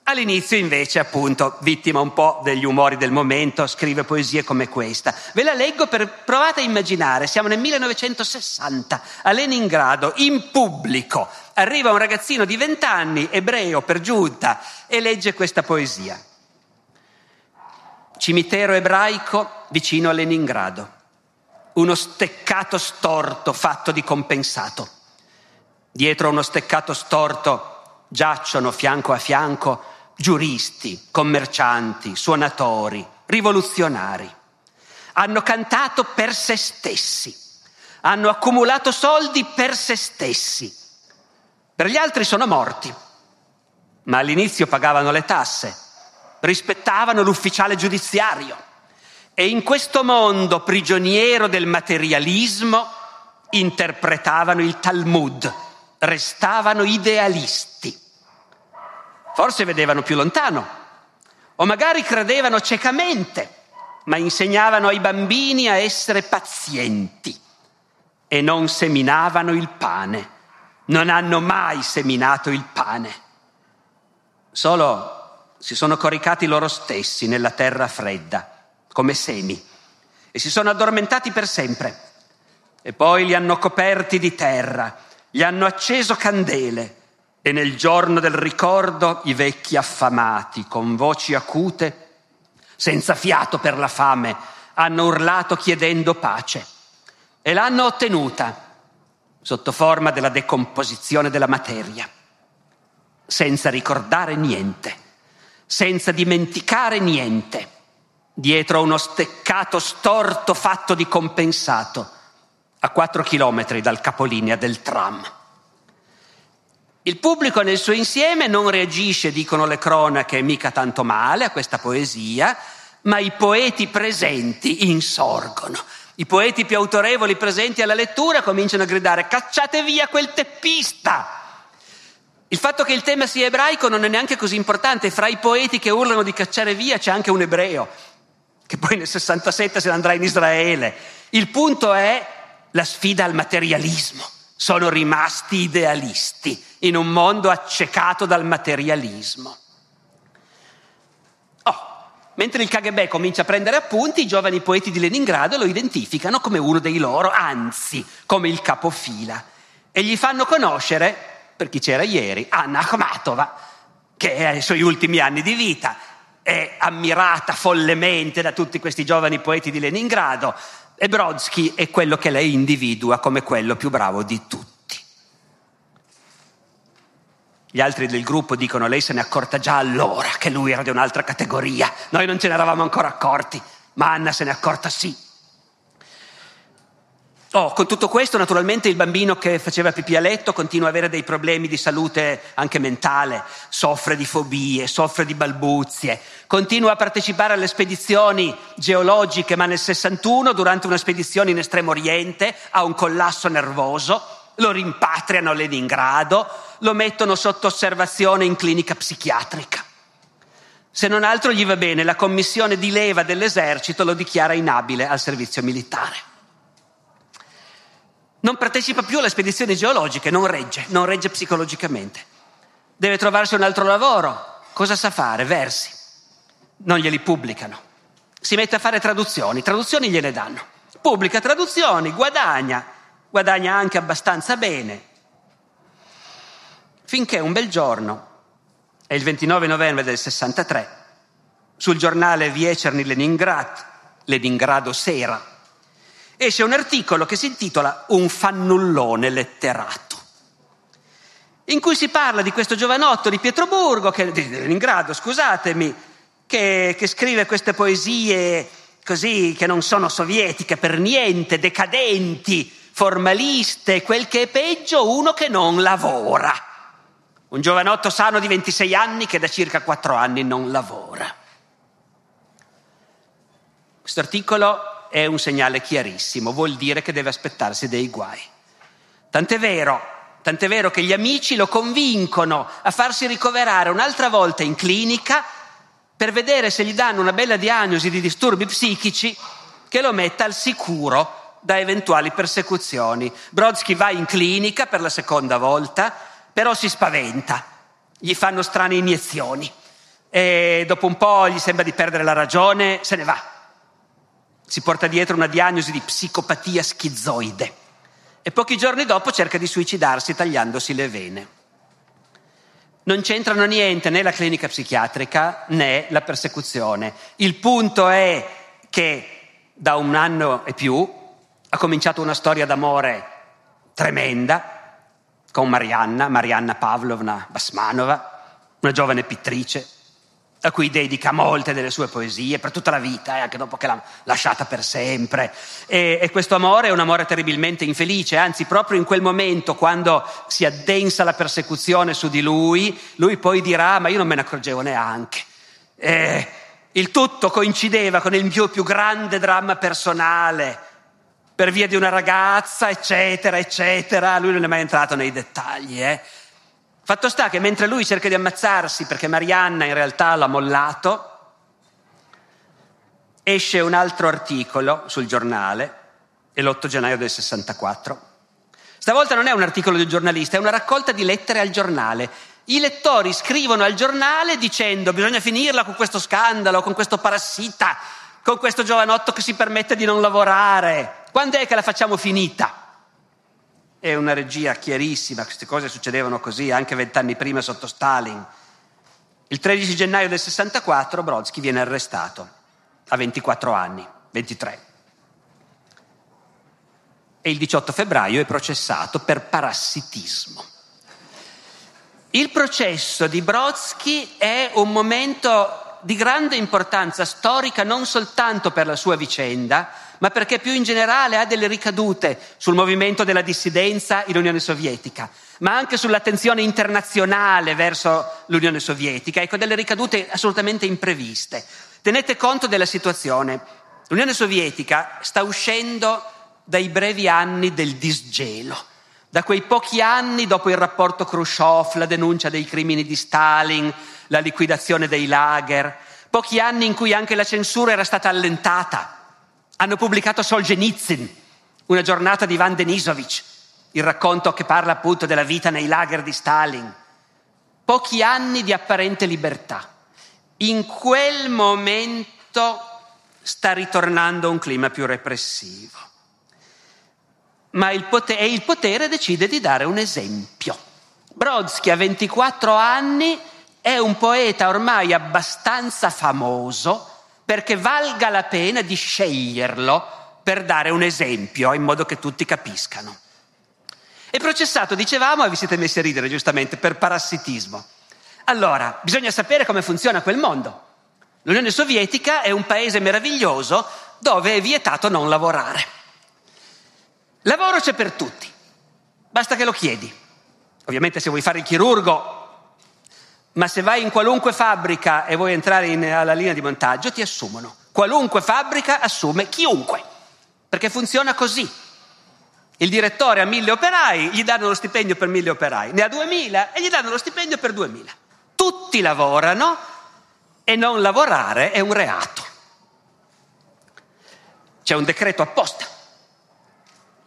All'inizio invece, appunto, vittima un po' degli umori del momento, scrive poesie come questa. Ve la leggo per provate a immaginare, siamo nel 1960 a Leningrado, in pubblico. Arriva un ragazzino di 20 anni, ebreo per giunta, e legge questa poesia. Cimitero ebraico vicino a Leningrado. Uno steccato storto fatto di compensato. Dietro uno steccato storto giacciono fianco a fianco giuristi, commercianti, suonatori, rivoluzionari. Hanno cantato per se stessi, hanno accumulato soldi per se stessi. Per gli altri sono morti, ma all'inizio pagavano le tasse, rispettavano l'ufficiale giudiziario e in questo mondo prigioniero del materialismo interpretavano il Talmud, restavano idealisti. Forse vedevano più lontano, o magari credevano ciecamente, ma insegnavano ai bambini a essere pazienti e non seminavano il pane. Non hanno mai seminato il pane. Solo si sono coricati loro stessi nella terra fredda, come semi, e si sono addormentati per sempre. E poi li hanno coperti di terra, gli hanno acceso candele e nel giorno del ricordo i vecchi affamati, con voci acute, senza fiato per la fame, hanno urlato chiedendo pace e l'hanno ottenuta sotto forma della decomposizione della materia, senza ricordare niente, senza dimenticare niente, dietro uno steccato storto fatto di compensato, a quattro chilometri dal capolinea del tram. Il pubblico nel suo insieme non reagisce, dicono le cronache, mica tanto male a questa poesia, ma i poeti presenti insorgono. I poeti più autorevoli presenti alla lettura cominciano a gridare cacciate via quel teppista. Il fatto che il tema sia ebraico non è neanche così importante, fra i poeti che urlano di cacciare via c'è anche un ebreo, che poi nel 67 se ne andrà in Israele. Il punto è la sfida al materialismo sono rimasti idealisti in un mondo accecato dal materialismo. Oh, mentre il KGB comincia a prendere appunti, i giovani poeti di Leningrado lo identificano come uno dei loro, anzi come il capofila, e gli fanno conoscere, per chi c'era ieri, Anna Akhmatova, che è ai suoi ultimi anni di vita, è ammirata follemente da tutti questi giovani poeti di Leningrado, e Brodsky è quello che lei individua come quello più bravo di tutti. Gli altri del gruppo dicono lei se ne è accorta già allora che lui era di un'altra categoria. Noi non ce ne eravamo ancora accorti, ma Anna se ne è accorta sì. Oh, con tutto questo, naturalmente, il bambino che faceva pipì a letto continua ad avere dei problemi di salute anche mentale, soffre di fobie, soffre di balbuzie, continua a partecipare alle spedizioni geologiche, ma nel 61, durante una spedizione in Estremo Oriente, ha un collasso nervoso, lo rimpatriano a Leningrado, lo mettono sotto osservazione in clinica psichiatrica. Se non altro gli va bene, la commissione di leva dell'esercito lo dichiara inabile al servizio militare non partecipa più alle spedizioni geologiche, non regge, non regge psicologicamente. Deve trovarsi un altro lavoro. Cosa sa fare? Versi. Non glieli pubblicano. Si mette a fare traduzioni, traduzioni gliene danno. Pubblica traduzioni, guadagna, guadagna anche abbastanza bene. Finché un bel giorno, è il 29 novembre del 63, sul giornale Viecherny Leningrad, Leningrado Sera, esce un articolo che si intitola Un fannullone letterato, in cui si parla di questo giovanotto di Pietroburgo, che, di Leningrado, scusatemi, che, che scrive queste poesie così che non sono sovietiche per niente, decadenti, formaliste, quel che è peggio, uno che non lavora. Un giovanotto sano di 26 anni che da circa 4 anni non lavora. Questo articolo è un segnale chiarissimo, vuol dire che deve aspettarsi dei guai. Tant'è vero, tant'è vero che gli amici lo convincono a farsi ricoverare un'altra volta in clinica per vedere se gli danno una bella diagnosi di disturbi psichici che lo metta al sicuro da eventuali persecuzioni. Brodsky va in clinica per la seconda volta, però si spaventa, gli fanno strane iniezioni e dopo un po' gli sembra di perdere la ragione, se ne va si porta dietro una diagnosi di psicopatia schizoide e pochi giorni dopo cerca di suicidarsi tagliandosi le vene. Non c'entrano niente né la clinica psichiatrica né la persecuzione. Il punto è che da un anno e più ha cominciato una storia d'amore tremenda con Marianna, Marianna Pavlovna Basmanova, una giovane pittrice a cui dedica molte delle sue poesie per tutta la vita, e anche dopo che l'ha lasciata per sempre. E, e, questo amore è un amore terribilmente infelice, anzi proprio in quel momento, quando si addensa la persecuzione su di lui, lui poi dirà, ma io non me ne accorgevo neanche. E il tutto coincideva con il mio più grande dramma personale, per via di una ragazza, eccetera, eccetera. Lui non è mai entrato nei dettagli, eh. Fatto sta che mentre lui cerca di ammazzarsi perché Marianna in realtà l'ha mollato, esce un altro articolo sul giornale, è l'8 gennaio del 64. Stavolta non è un articolo di un giornalista, è una raccolta di lettere al giornale. I lettori scrivono al giornale dicendo bisogna finirla con questo scandalo, con questo parassita, con questo giovanotto che si permette di non lavorare. Quando è che la facciamo finita? È una regia chiarissima, queste cose succedevano così anche vent'anni prima sotto Stalin. Il 13 gennaio del 64 Brodsky viene arrestato, a 24 anni, 23. E il 18 febbraio è processato per parassitismo. Il processo di Brodsky è un momento di grande importanza storica non soltanto per la sua vicenda, ma perché più in generale ha delle ricadute sul movimento della dissidenza in Unione Sovietica, ma anche sull'attenzione internazionale verso l'Unione Sovietica, ecco, delle ricadute assolutamente impreviste. Tenete conto della situazione. L'Unione Sovietica sta uscendo dai brevi anni del disgelo, da quei pochi anni dopo il rapporto Khrushchev, la denuncia dei crimini di Stalin, la liquidazione dei lager, pochi anni in cui anche la censura era stata allentata hanno pubblicato Solzhenitsyn, una giornata di Ivan Denisovich, il racconto che parla appunto della vita nei lager di Stalin. Pochi anni di apparente libertà. In quel momento sta ritornando un clima più repressivo. Ma il potere, e il potere decide di dare un esempio. Brodsky a 24 anni è un poeta ormai abbastanza famoso perché valga la pena di sceglierlo per dare un esempio in modo che tutti capiscano. E processato, dicevamo, e vi siete messi a ridere giustamente, per parassitismo. Allora, bisogna sapere come funziona quel mondo. L'Unione Sovietica è un paese meraviglioso dove è vietato non lavorare. Lavoro c'è per tutti, basta che lo chiedi. Ovviamente se vuoi fare il chirurgo, ma se vai in qualunque fabbrica e vuoi entrare in, alla linea di montaggio, ti assumono. Qualunque fabbrica assume chiunque, perché funziona così. Il direttore ha mille operai, gli danno lo stipendio per mille operai, ne ha duemila e gli danno lo stipendio per duemila. Tutti lavorano e non lavorare è un reato. C'è un decreto apposta.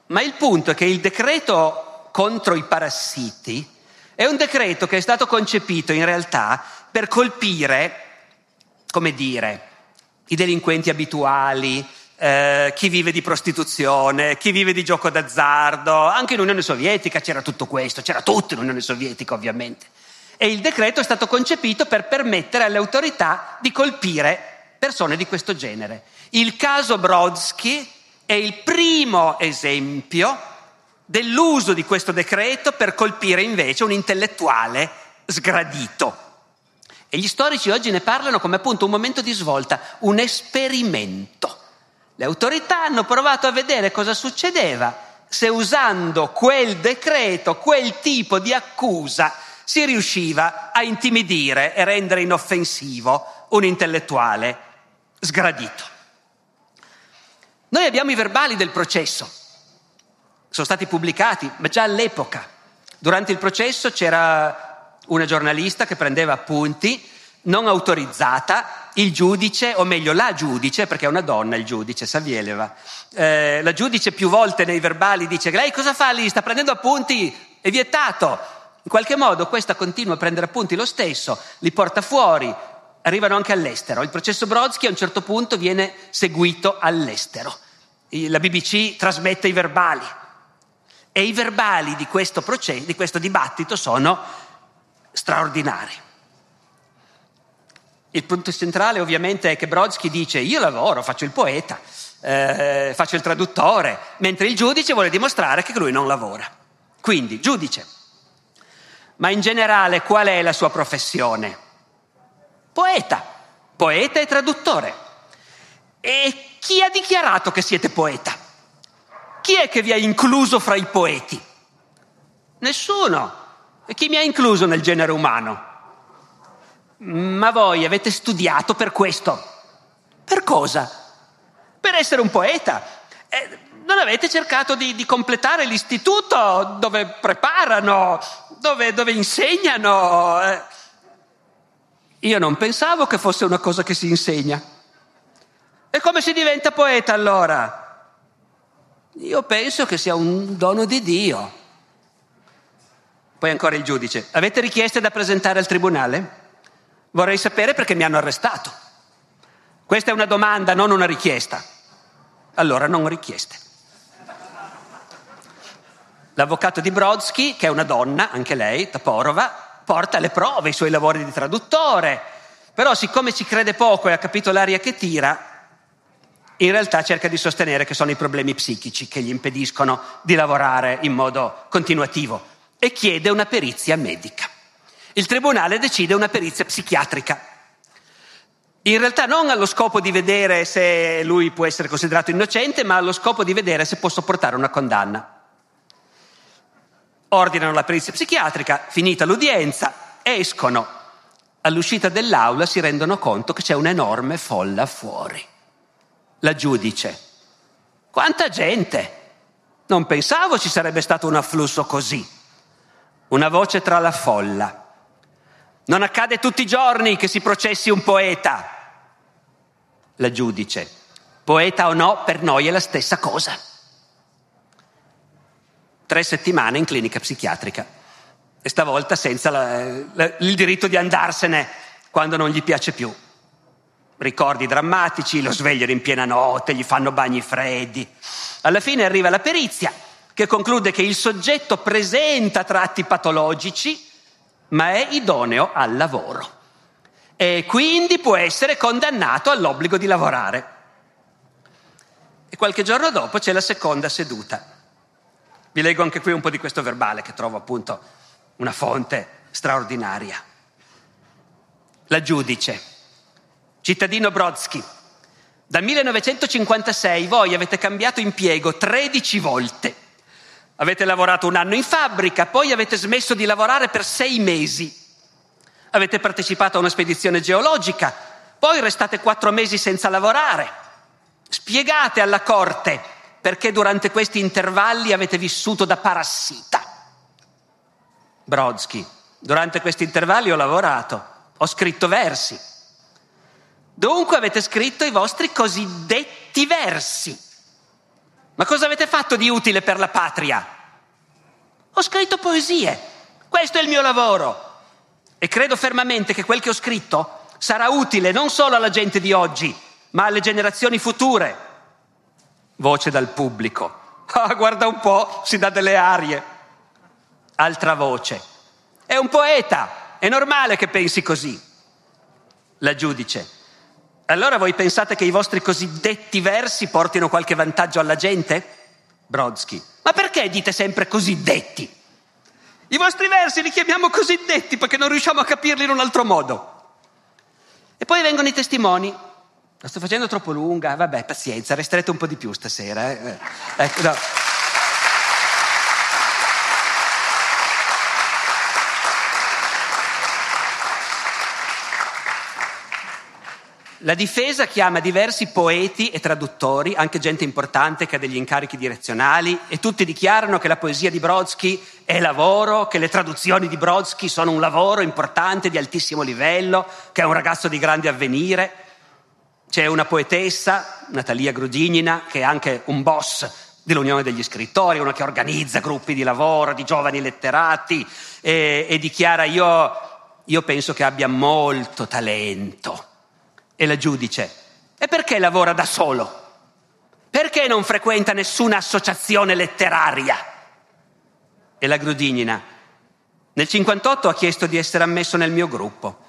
Ma il punto è che il decreto contro i parassiti è un decreto che è stato concepito in realtà per colpire, come dire, i delinquenti abituali, eh, chi vive di prostituzione, chi vive di gioco d'azzardo, anche in Unione Sovietica c'era tutto questo, c'era tutto in Unione Sovietica ovviamente. E il decreto è stato concepito per permettere alle autorità di colpire persone di questo genere. Il caso Brodsky è il primo esempio dell'uso di questo decreto per colpire invece un intellettuale sgradito. E gli storici oggi ne parlano come appunto un momento di svolta, un esperimento. Le autorità hanno provato a vedere cosa succedeva se usando quel decreto, quel tipo di accusa, si riusciva a intimidire e rendere inoffensivo un intellettuale sgradito. Noi abbiamo i verbali del processo, sono stati pubblicati, ma già all'epoca. Durante il processo c'era una giornalista che prendeva appunti non autorizzata, il giudice, o meglio la giudice, perché è una donna il giudice, Savieleva, eh, la giudice più volte nei verbali dice lei cosa fa lì? Sta prendendo appunti? È vietato. In qualche modo questa continua a prendere appunti lo stesso, li porta fuori, arrivano anche all'estero. Il processo Brodsky a un certo punto viene seguito all'estero. La BBC trasmette i verbali e i verbali di questo, processo, di questo dibattito sono straordinari. Il punto centrale ovviamente è che Brodsky dice io lavoro, faccio il poeta, eh, faccio il traduttore, mentre il giudice vuole dimostrare che lui non lavora. Quindi, giudice, ma in generale qual è la sua professione? Poeta, poeta e traduttore. E chi ha dichiarato che siete poeta? Chi è che vi ha incluso fra i poeti? Nessuno. E chi mi ha incluso nel genere umano? Ma voi avete studiato per questo. Per cosa? Per essere un poeta. Eh, non avete cercato di, di, completare l'istituto dove preparano, dove, dove insegnano. Eh. Io non pensavo che fosse una cosa che si insegna. E come si diventa poeta allora? Io penso che sia un dono di Dio. Poi ancora il giudice. Avete richieste da presentare al tribunale? Vorrei sapere perché mi hanno arrestato. Questa è una domanda, non una richiesta. Allora non richieste. L'avvocato di Brodsky, che è una donna, anche lei, Taporova, porta le prove, i suoi lavori di traduttore, però siccome ci crede poco e ha capito l'aria che tira, in realtà cerca di sostenere che sono i problemi psichici che gli impediscono di lavorare in modo continuativo e chiede una perizia medica il tribunale decide una perizia psichiatrica. In realtà non allo scopo di vedere se lui può essere considerato innocente, ma allo scopo di vedere se può sopportare una condanna. Ordinano la perizia psichiatrica, finita l'udienza, escono. All'uscita dell'aula si rendono conto che c'è un'enorme folla fuori. La giudice. Quanta gente! Non pensavo ci sarebbe stato un afflusso così. Una voce tra la folla. Non accade tutti i giorni che si processi un poeta. La giudice, poeta o no, per noi è la stessa cosa. Tre settimane in clinica psichiatrica e stavolta senza la, la, il diritto di andarsene quando non gli piace più. Ricordi drammatici, lo svegliano in piena notte, gli fanno bagni freddi. Alla fine arriva la perizia che conclude che il soggetto presenta tratti patologici ma è idoneo al lavoro e quindi può essere condannato all'obbligo di lavorare. E qualche giorno dopo c'è la seconda seduta. Vi leggo anche qui un po' di questo verbale che trovo appunto una fonte straordinaria. La giudice, cittadino Brodsky, dal 1956 voi avete cambiato impiego 13 volte. Avete lavorato un anno in fabbrica, poi avete smesso di lavorare per sei mesi. Avete partecipato a una spedizione geologica, poi restate quattro mesi senza lavorare. Spiegate alla corte perché durante questi intervalli avete vissuto da parassita. Brodsky, durante questi intervalli ho lavorato, ho scritto versi. Dunque avete scritto i vostri cosiddetti versi. Ma cosa avete fatto di utile per la patria? Ho scritto poesie. Questo è il mio lavoro. E credo fermamente che quel che ho scritto sarà utile non solo alla gente di oggi, ma alle generazioni future. Voce dal pubblico. Ah, guarda un po', si dà delle arie. Altra voce. È un poeta, è normale che pensi così. La giudice. Allora voi pensate che i vostri cosiddetti versi portino qualche vantaggio alla gente? Brodsky. Ma perché dite sempre cosiddetti? I vostri versi li chiamiamo cosiddetti perché non riusciamo a capirli in un altro modo. E poi vengono i testimoni la sto facendo troppo lunga, vabbè, pazienza, resterete un po' di più stasera. Eh? ecco, no. La difesa chiama diversi poeti e traduttori, anche gente importante che ha degli incarichi direzionali, e tutti dichiarano che la poesia di Brodsky è lavoro, che le traduzioni di Brodsky sono un lavoro importante di altissimo livello, che è un ragazzo di grande avvenire. C'è una poetessa, Natalia Grudignina, che è anche un boss dell'Unione degli Scrittori, una che organizza gruppi di lavoro di giovani letterati e, e dichiara io, io penso che abbia molto talento. E la giudice, e perché lavora da solo? Perché non frequenta nessuna associazione letteraria? E la Grudignina, nel 58 ha chiesto di essere ammesso nel mio gruppo.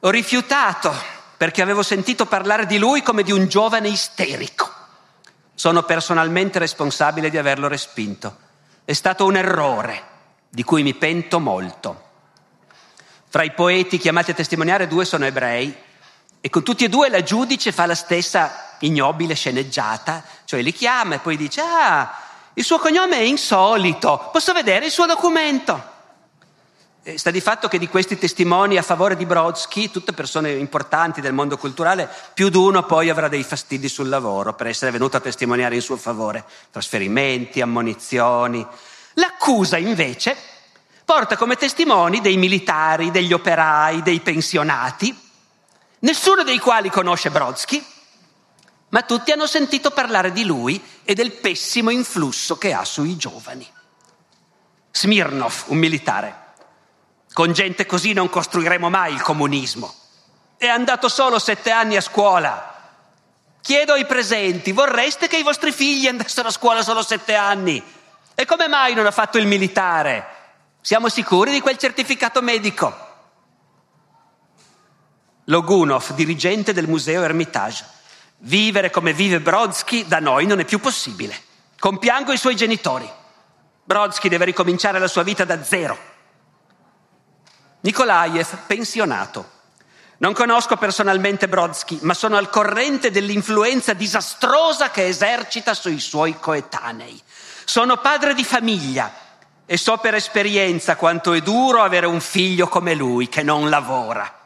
Ho rifiutato perché avevo sentito parlare di lui come di un giovane isterico. Sono personalmente responsabile di averlo respinto. È stato un errore di cui mi pento molto. Fra i poeti chiamati a testimoniare due sono ebrei e con tutti e due la giudice fa la stessa ignobile sceneggiata, cioè li chiama e poi dice ah, il suo cognome è insolito, posso vedere il suo documento? Eh, sta di fatto che di questi testimoni a favore di Brodsky, tutte persone importanti del mondo culturale, più di uno poi avrà dei fastidi sul lavoro per essere venuto a testimoniare in suo favore. Trasferimenti, ammonizioni. L'accusa invece porta come testimoni dei militari, degli operai, dei pensionati, nessuno dei quali conosce Brodsky, ma tutti hanno sentito parlare di lui e del pessimo influsso che ha sui giovani. Smirnov, un militare, con gente così non costruiremo mai il comunismo. È andato solo sette anni a scuola. Chiedo ai presenti, vorreste che i vostri figli andassero a scuola solo sette anni? E come mai non ha fatto il militare? Siamo sicuri di quel certificato medico? Logunov, dirigente del museo Hermitage. Vivere come vive Brodsky da noi non è più possibile. Compiango i suoi genitori. Brodsky deve ricominciare la sua vita da zero. Nikolaev, pensionato. Non conosco personalmente Brodsky, ma sono al corrente dell'influenza disastrosa che esercita sui suoi coetanei. Sono padre di famiglia e so per esperienza quanto è duro avere un figlio come lui che non lavora.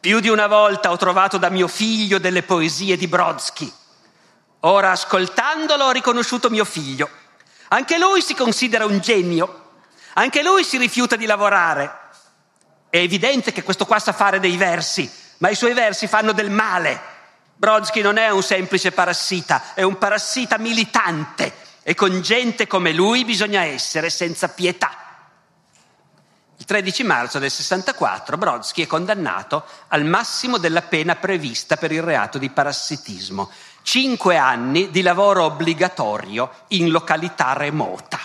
Più di una volta ho trovato da mio figlio delle poesie di Brodsky. Ora, ascoltandolo, ho riconosciuto mio figlio. Anche lui si considera un genio. Anche lui si rifiuta di lavorare è evidente che questo qua sa fare dei versi, ma i suoi versi fanno del male. Brodsky non è un semplice parassita, è un parassita militante e con gente come lui bisogna essere senza pietà. Il 13 marzo del 64 Brodsky è condannato al massimo della pena prevista per il reato di parassitismo, cinque anni di lavoro obbligatorio in località remota.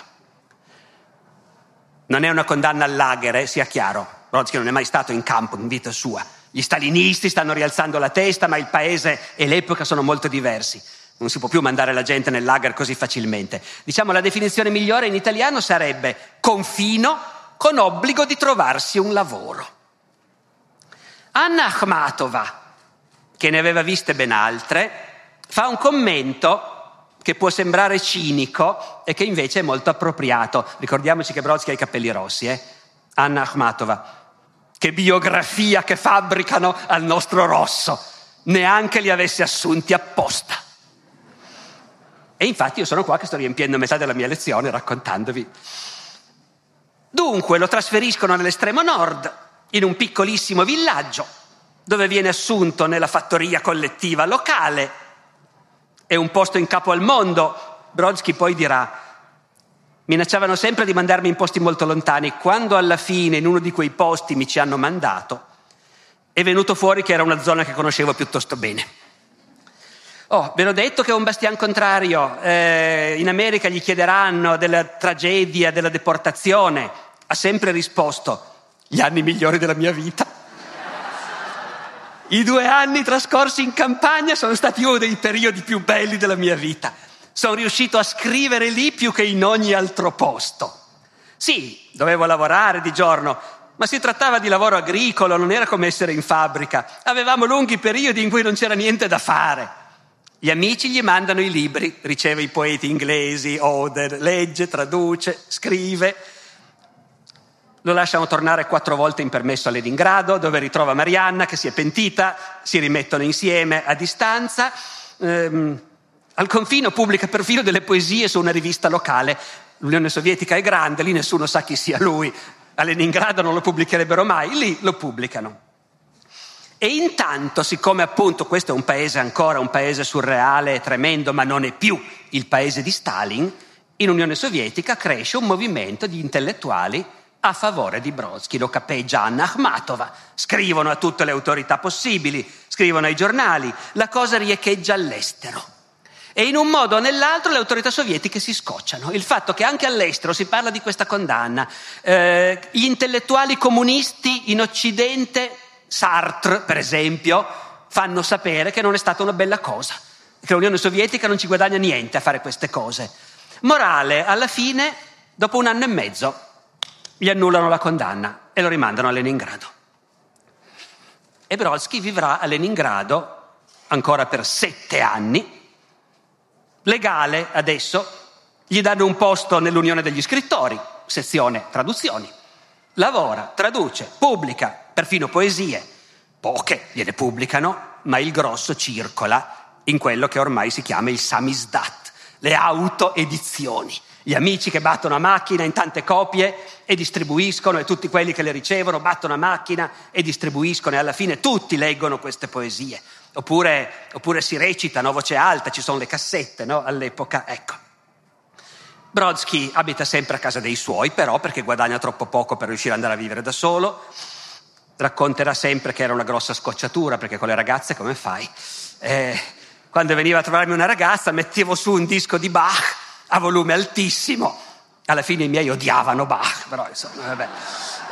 Non è una condanna al lager, eh, sia chiaro, Brodsky non è mai stato in campo in vita sua. Gli stalinisti stanno rialzando la testa, ma il paese e l'epoca sono molto diversi. Non si può più mandare la gente nel lager così facilmente. Diciamo la definizione migliore in italiano sarebbe confino con obbligo di trovarsi un lavoro. Anna Akhmatova, che ne aveva viste ben altre, fa un commento che può sembrare cinico e che invece è molto appropriato. Ricordiamoci che Brodsky ha i capelli rossi, eh? Anna Akhmatova. Che biografia che fabbricano al nostro rosso. Neanche li avessi assunti apposta. E infatti io sono qua che sto riempiendo metà della mia lezione raccontandovi. Dunque lo trasferiscono nell'estremo nord, in un piccolissimo villaggio, dove viene assunto nella fattoria collettiva locale. È un posto in capo al mondo. Brodsky poi dirà, minacciavano sempre di mandarmi in posti molto lontani. Quando alla fine in uno di quei posti mi ci hanno mandato, è venuto fuori che era una zona che conoscevo piuttosto bene. Oh, ve l'ho detto che è un bastian contrario. Eh, in America gli chiederanno della tragedia, della deportazione. Ha sempre risposto, gli anni migliori della mia vita. I due anni trascorsi in campagna sono stati uno dei periodi più belli della mia vita. Sono riuscito a scrivere lì più che in ogni altro posto. Sì, dovevo lavorare di giorno, ma si trattava di lavoro agricolo, non era come essere in fabbrica. Avevamo lunghi periodi in cui non c'era niente da fare. Gli amici gli mandano i libri, riceve i poeti inglesi, Oder, legge, traduce, scrive. Lo lasciano tornare quattro volte in permesso a Leningrado, dove ritrova Marianna che si è pentita, si rimettono insieme a distanza. Ehm, al confino pubblica perfino delle poesie su una rivista locale. L'Unione Sovietica è grande, lì nessuno sa chi sia lui. A Leningrado non lo pubblicherebbero mai, lì lo pubblicano. E intanto, siccome appunto questo è un paese ancora un paese surreale e tremendo, ma non è più il paese di Stalin, in Unione Sovietica cresce un movimento di intellettuali a favore di Brodsky, lo capeggia Anna Akhmatova, scrivono a tutte le autorità possibili, scrivono ai giornali, la cosa riecheggia all'estero. E in un modo o nell'altro le autorità sovietiche si scocciano. Il fatto che anche all'estero si parla di questa condanna, eh, gli intellettuali comunisti in Occidente Sartre, per esempio, fanno sapere che non è stata una bella cosa, che l'Unione Sovietica non ci guadagna niente a fare queste cose. Morale, alla fine, dopo un anno e mezzo, gli annullano la condanna e lo rimandano a Leningrado. E Brodsky vivrà a Leningrado ancora per sette anni, legale adesso, gli danno un posto nell'Unione degli scrittori, sezione traduzioni, lavora, traduce, pubblica perfino poesie. Poche gliene pubblicano, ma il grosso circola in quello che ormai si chiama il samizdat, le autoedizioni. Gli amici che battono a macchina in tante copie e distribuiscono e tutti quelli che le ricevono battono a macchina e distribuiscono e alla fine tutti leggono queste poesie. Oppure, oppure si recitano a voce alta, ci sono le cassette no? all'epoca. Ecco. Brodsky abita sempre a casa dei suoi, però perché guadagna troppo poco per riuscire ad andare a vivere da solo racconterà sempre che era una grossa scocciatura, perché con le ragazze come fai? Eh, quando veniva a trovarmi una ragazza mettevo su un disco di Bach a volume altissimo. Alla fine i miei odiavano Bach, però insomma, vabbè.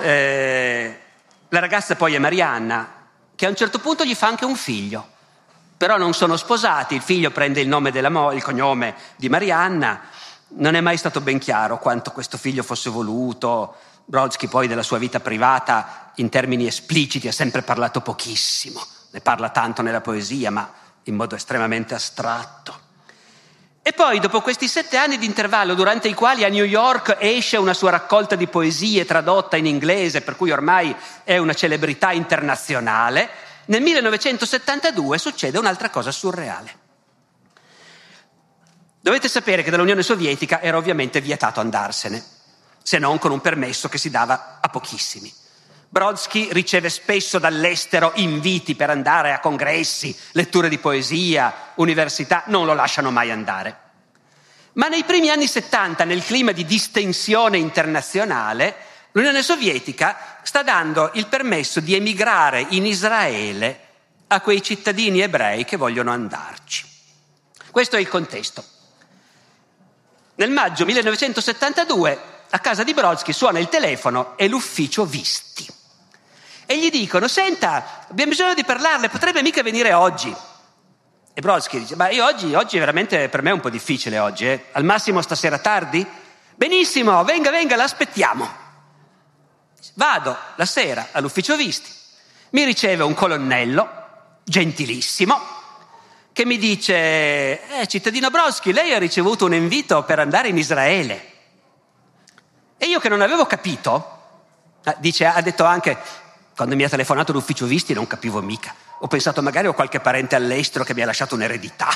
Eh, la ragazza poi è Marianna, che a un certo punto gli fa anche un figlio. Però non sono sposati, il figlio prende il nome della moglie, il cognome di Marianna. Non è mai stato ben chiaro quanto questo figlio fosse voluto, Brodsky poi della sua vita privata in termini espliciti ha sempre parlato pochissimo, ne parla tanto nella poesia, ma in modo estremamente astratto. E poi, dopo questi sette anni di intervallo, durante i quali a New York esce una sua raccolta di poesie tradotta in inglese, per cui ormai è una celebrità internazionale, nel 1972 succede un'altra cosa surreale. Dovete sapere che dall'Unione Sovietica era ovviamente vietato andarsene se non con un permesso che si dava a pochissimi. Brodsky riceve spesso dall'estero inviti per andare a congressi, letture di poesia, università, non lo lasciano mai andare. Ma nei primi anni 70, nel clima di distensione internazionale, l'Unione Sovietica sta dando il permesso di emigrare in Israele a quei cittadini ebrei che vogliono andarci. Questo è il contesto. Nel maggio 1972 a casa di Brodsky suona il telefono e l'ufficio visti. E gli dicono, senta, abbiamo bisogno di parlarle, potrebbe mica venire oggi. E Brodsky dice, ma io oggi, oggi veramente per me è un po' difficile oggi, eh? al massimo stasera tardi? Benissimo, venga, venga, l'aspettiamo. Vado la sera all'ufficio visti, mi riceve un colonnello, gentilissimo, che mi dice, eh, cittadino Brodsky, lei ha ricevuto un invito per andare in Israele. E io che non avevo capito, eh, dice, ha detto anche, quando mi ha telefonato l'ufficio visti non capivo mica. Ho pensato magari ho qualche parente all'estero che mi ha lasciato un'eredità.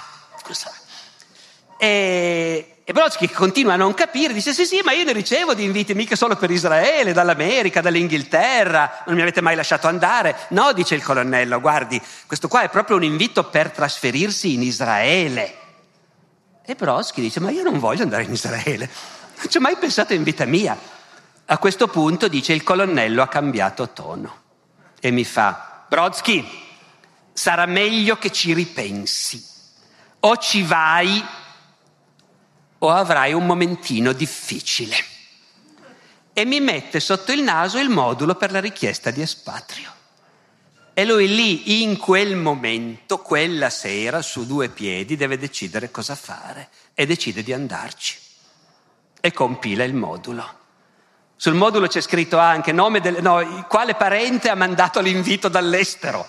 E, e Brodsky continua a non capire, dice sì sì, ma io ne ricevo di inviti mica solo per Israele, dall'America, dall'Inghilterra, non mi avete mai lasciato andare. No, dice il colonnello, guardi, questo qua è proprio un invito per trasferirsi in Israele. E Brodsky dice, ma io non voglio andare in Israele, non ci ho mai pensato in vita mia. A questo punto, dice, il colonnello ha cambiato tono e mi fa, Brodsky, sarà meglio che ci ripensi. O ci vai o avrai un momentino difficile. E mi mette sotto il naso il modulo per la richiesta di espatrio. E lui lì, in quel momento, quella sera, su due piedi, deve decidere cosa fare e decide di andarci. E compila il modulo. Sul modulo c'è scritto anche nome del, no, quale parente ha mandato l'invito dall'estero.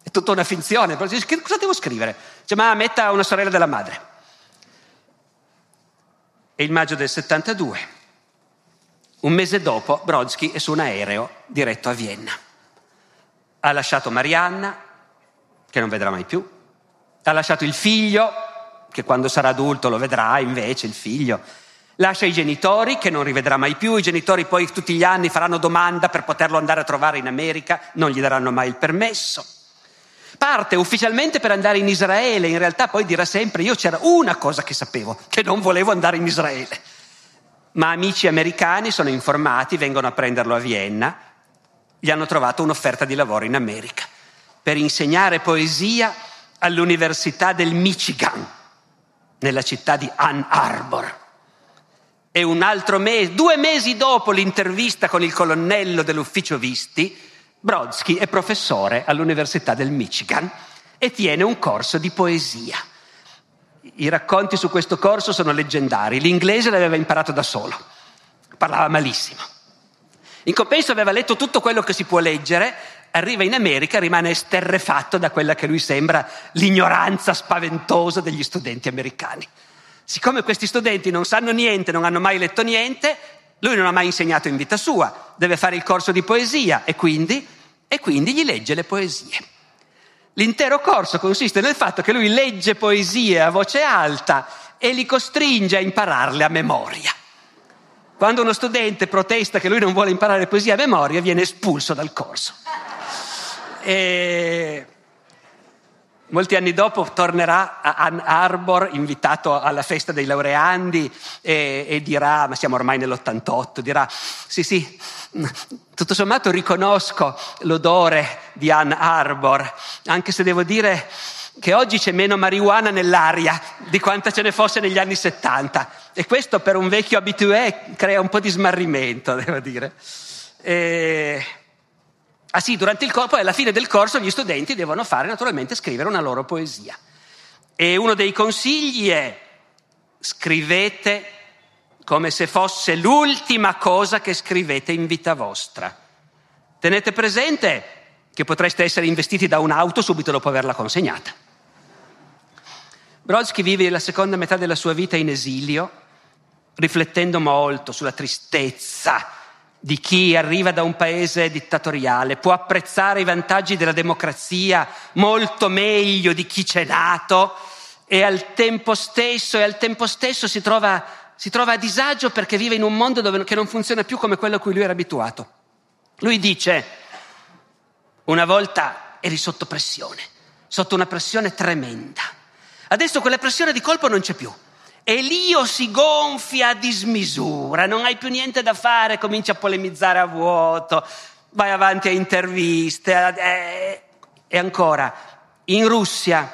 È tutta una finzione. Cosa devo scrivere? Cioè, ma metta una sorella della madre. È il maggio del 72. Un mese dopo Brodsky è su un aereo diretto a Vienna. Ha lasciato Marianna, che non vedrà mai più. Ha lasciato il figlio, che quando sarà adulto lo vedrà invece il figlio. Lascia i genitori, che non rivedrà mai più. I genitori poi tutti gli anni faranno domanda per poterlo andare a trovare in America, non gli daranno mai il permesso. Parte ufficialmente per andare in Israele, in realtà poi dirà sempre io c'era una cosa che sapevo, che non volevo andare in Israele. Ma amici americani sono informati, vengono a prenderlo a Vienna, gli hanno trovato un'offerta di lavoro in America per insegnare poesia all'Università del Michigan, nella città di Ann Arbor. E un altro mese, due mesi dopo l'intervista con il colonnello dell'ufficio visti, Brodsky è professore all'Università del Michigan e tiene un corso di poesia. I racconti su questo corso sono leggendari. L'inglese l'aveva imparato da solo, parlava malissimo. In compenso aveva letto tutto quello che si può leggere, arriva in America, rimane esterrefatto da quella che lui sembra l'ignoranza spaventosa degli studenti americani. Siccome questi studenti non sanno niente, non hanno mai letto niente, lui non ha mai insegnato in vita sua, deve fare il corso di poesia e quindi, e quindi gli legge le poesie. L'intero corso consiste nel fatto che lui legge poesie a voce alta e li costringe a impararle a memoria. Quando uno studente protesta che lui non vuole imparare poesia a memoria, viene espulso dal corso. E Molti anni dopo tornerà a Ann Arbor, invitato alla festa dei laureandi, e, e, dirà, ma siamo ormai nell'88, dirà, sì sì, tutto sommato riconosco l'odore di Ann Arbor, anche se devo dire che oggi c'è meno marijuana nell'aria di quanta ce ne fosse negli anni 70 e questo per un vecchio abitué crea un po' di smarrimento, devo dire. E... Ah sì, durante il corso, poi alla fine del corso gli studenti devono fare naturalmente scrivere una loro poesia. E uno dei consigli è scrivete come se fosse l'ultima cosa che scrivete in vita vostra. Tenete presente che potreste essere investiti da un'auto subito dopo averla consegnata. Brodsky vive la seconda metà della sua vita in esilio, riflettendo molto sulla tristezza di chi arriva da un paese dittatoriale, può apprezzare i vantaggi della democrazia molto meglio di chi c'è nato e al tempo stesso, al tempo stesso si, trova, si trova a disagio perché vive in un mondo dove, che non funziona più come quello a cui lui era abituato. Lui dice, una volta eri sotto pressione, sotto una pressione tremenda. Adesso quella pressione di colpo non c'è più e l'io si gonfia a dismisura, non hai più niente da fare, cominci a polemizzare a vuoto, vai avanti a interviste. Eh, e ancora, in Russia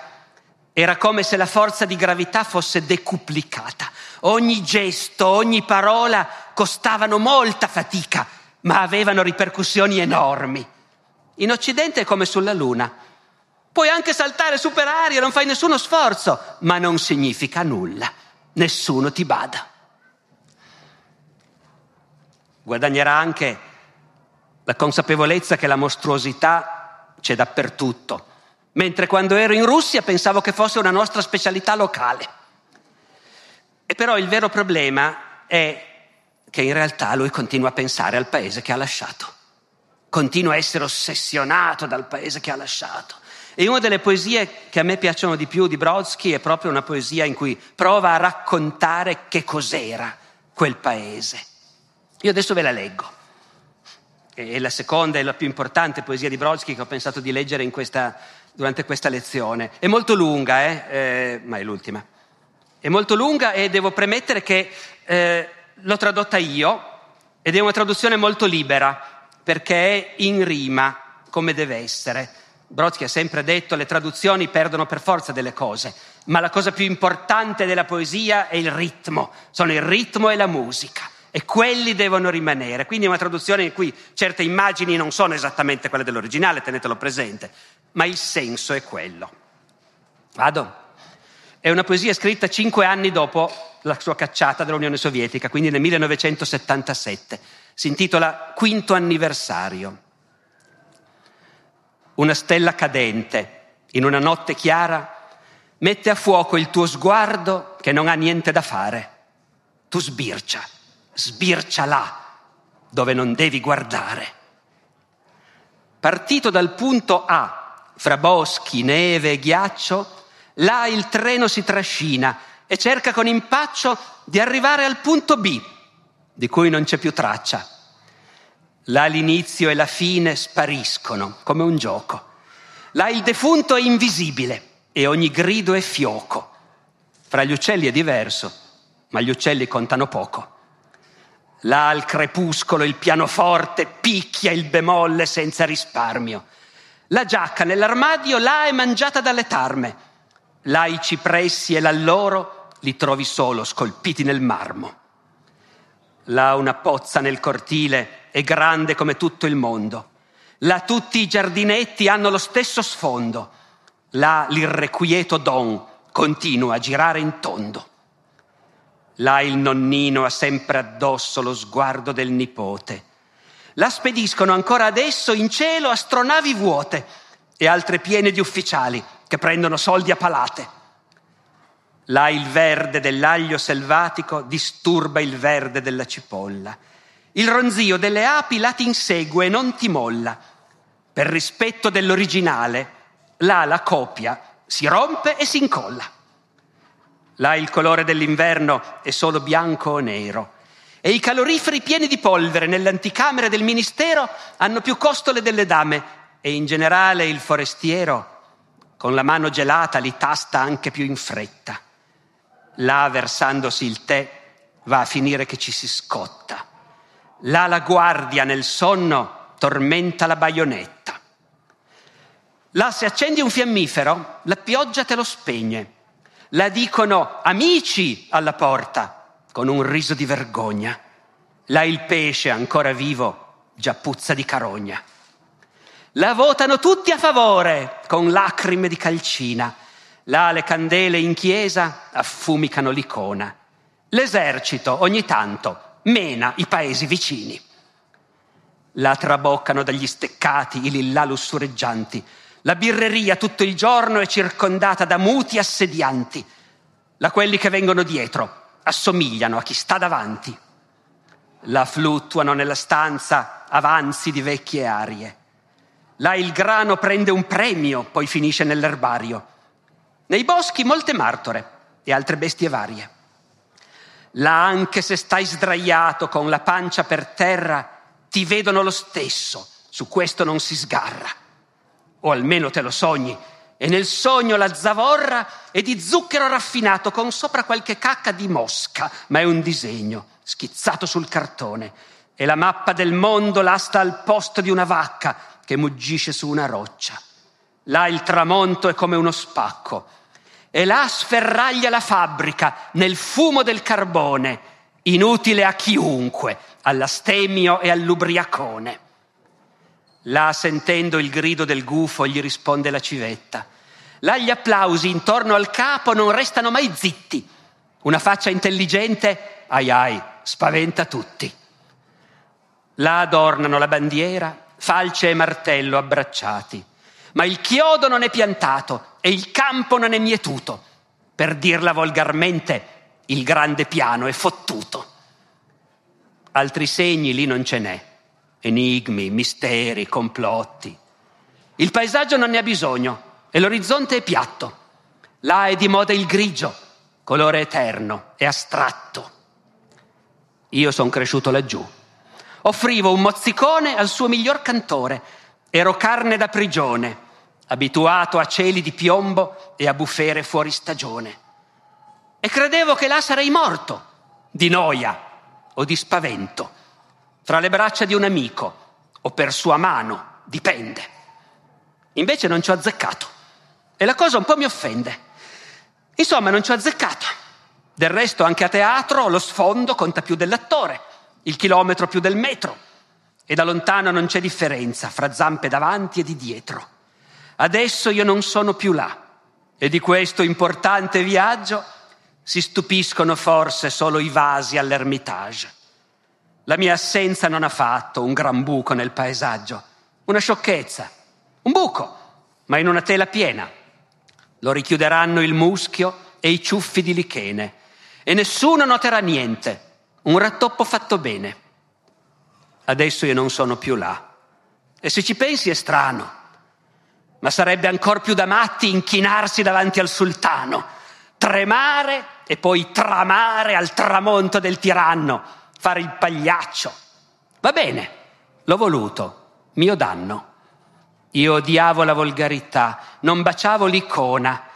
era come se la forza di gravità fosse decuplicata. Ogni gesto, ogni parola costavano molta fatica, ma avevano ripercussioni enormi. In Occidente è come sulla Luna. Puoi anche saltare su per aria, non fai nessuno sforzo, ma non significa nulla. Nessuno ti bada. Guadagnerà anche la consapevolezza che la mostruosità c'è dappertutto, mentre quando ero in Russia pensavo che fosse una nostra specialità locale. E però il vero problema è che in realtà lui continua a pensare al paese che ha lasciato, continua a essere ossessionato dal paese che ha lasciato. E una delle poesie che a me piacciono di più di Brodsky è proprio una poesia in cui prova a raccontare che cos'era quel paese. Io adesso ve la leggo. È la seconda e la più importante poesia di Brodsky che ho pensato di leggere questa, durante questa lezione. È molto lunga, eh? Eh, ma è l'ultima. È molto lunga e devo premettere che eh, l'ho tradotta io ed è una traduzione molto libera perché è in rima come deve essere. Brodsky ha sempre detto le traduzioni perdono per forza delle cose, ma la cosa più importante della poesia è il ritmo, sono il ritmo e la musica e quelli devono rimanere. Quindi è una traduzione in cui certe immagini non sono esattamente quelle dell'originale, tenetelo presente, ma il senso è quello. Vado. È una poesia scritta cinque anni dopo la sua cacciata dall'Unione Sovietica, quindi nel 1977. Si intitola Quinto anniversario. Una stella cadente in una notte chiara mette a fuoco il tuo sguardo che non ha niente da fare. Tu sbircia sbircia là dove non devi guardare. Partito dal punto A, fra boschi, neve e ghiaccio, là il treno si trascina e cerca con impaccio di arrivare al punto B, di cui non c'è più traccia. Là l'inizio e la fine spariscono come un gioco. Là il defunto è invisibile e ogni grido è fioco. Fra gli uccelli è diverso, ma gli uccelli contano poco. Là al crepuscolo il pianoforte picchia il bemolle senza risparmio. La giacca nell'armadio là è mangiata dalle tarme. Là i cipressi e l'alloro li trovi solo scolpiti nel marmo. Là una pozza nel cortile è grande come tutto il mondo. Là tutti i giardinetti hanno lo stesso sfondo. Là l'irrequieto don continua a girare in tondo. Là il nonnino ha sempre addosso lo sguardo del nipote. La spediscono ancora adesso in cielo astronavi vuote e altre piene di ufficiali che prendono soldi a palate. Là il verde dell'aglio selvatico disturba il verde della cipolla. Il ronzio delle api là ti insegue e non ti molla. Per rispetto dell'originale, là la copia si rompe e si incolla. Là il colore dell'inverno è solo bianco o nero. E i caloriferi pieni di polvere nell'anticamera del ministero hanno più costole delle dame e in generale il forestiero con la mano gelata li tasta anche più in fretta. Là versandosi il tè va a finire che ci si scotta. Là la guardia nel sonno tormenta la baionetta. Là se accendi un fiammifero, la pioggia te lo spegne la dicono amici alla porta con un riso di vergogna. Là il pesce ancora vivo già puzza di carogna. La votano tutti a favore con lacrime di calcina. Là le candele in chiesa affumicano l'icona. L'esercito ogni tanto mena i paesi vicini. Là traboccano dagli steccati i lillà lussureggianti la birreria tutto il giorno è circondata da muti assedianti. La quelli che vengono dietro assomigliano a chi sta davanti. La fluttuano nella stanza avanzi di vecchie arie. Là il grano prende un premio, poi finisce nell'erbario. Nei boschi molte martore e altre bestie varie. Là anche se stai sdraiato con la pancia per terra, ti vedono lo stesso, su questo non si sgarra. O almeno te lo sogni, e nel sogno la zavorra è di zucchero raffinato con sopra qualche cacca di mosca, ma è un disegno schizzato sul cartone. E la mappa del mondo là sta al posto di una vacca che muggisce su una roccia. Là il tramonto è come uno spacco e là sferraglia la fabbrica nel fumo del carbone, inutile a chiunque, all'astemio e all'ubriacone. Là, sentendo il grido del gufo, gli risponde la civetta. Là gli applausi intorno al capo non restano mai zitti. Una faccia intelligente, ai ai, spaventa tutti. Là adornano la bandiera, falce e martello abbracciati. Ma il chiodo non è piantato e il campo non è mietuto. Per dirla volgarmente, il grande piano è fottuto. Altri segni lì non ce n'è. Enigmi, misteri, complotti. Il paesaggio non ne ha bisogno e l'orizzonte è piatto. Là è di moda il grigio, colore eterno e astratto. Io sono cresciuto laggiù. Offrivo un mozzicone al suo miglior cantore. Ero carne da prigione, abituato a cieli di piombo e a bufere fuori stagione. E credevo che là sarei morto, di noia o di spavento, tra le braccia di un amico o per sua mano, dipende. Invece non ci ho azzeccato e la cosa un po' mi offende. Insomma, non ci ho azzeccato. Del resto anche a teatro lo sfondo conta più dell'attore, il chilometro più del metro e da lontano non c'è differenza fra zampe davanti e di dietro. Adesso io non sono più là e di questo importante viaggio si stupiscono forse solo i vasi all'Ermitage. La mia assenza non ha fatto un gran buco nel paesaggio, una sciocchezza, un buco, ma in una tela piena. Lo richiuderanno il muschio e i ciuffi di lichene e nessuno noterà niente, un rattoppo fatto bene. Adesso io non sono più là. E se ci pensi è strano, ma sarebbe ancor più da matti inchinarsi davanti al sultano, tremare e poi tramare al tramonto del tiranno, fare il pagliaccio. Va bene, l'ho voluto, mio danno. Io odiavo la volgarità, non baciavo l'icona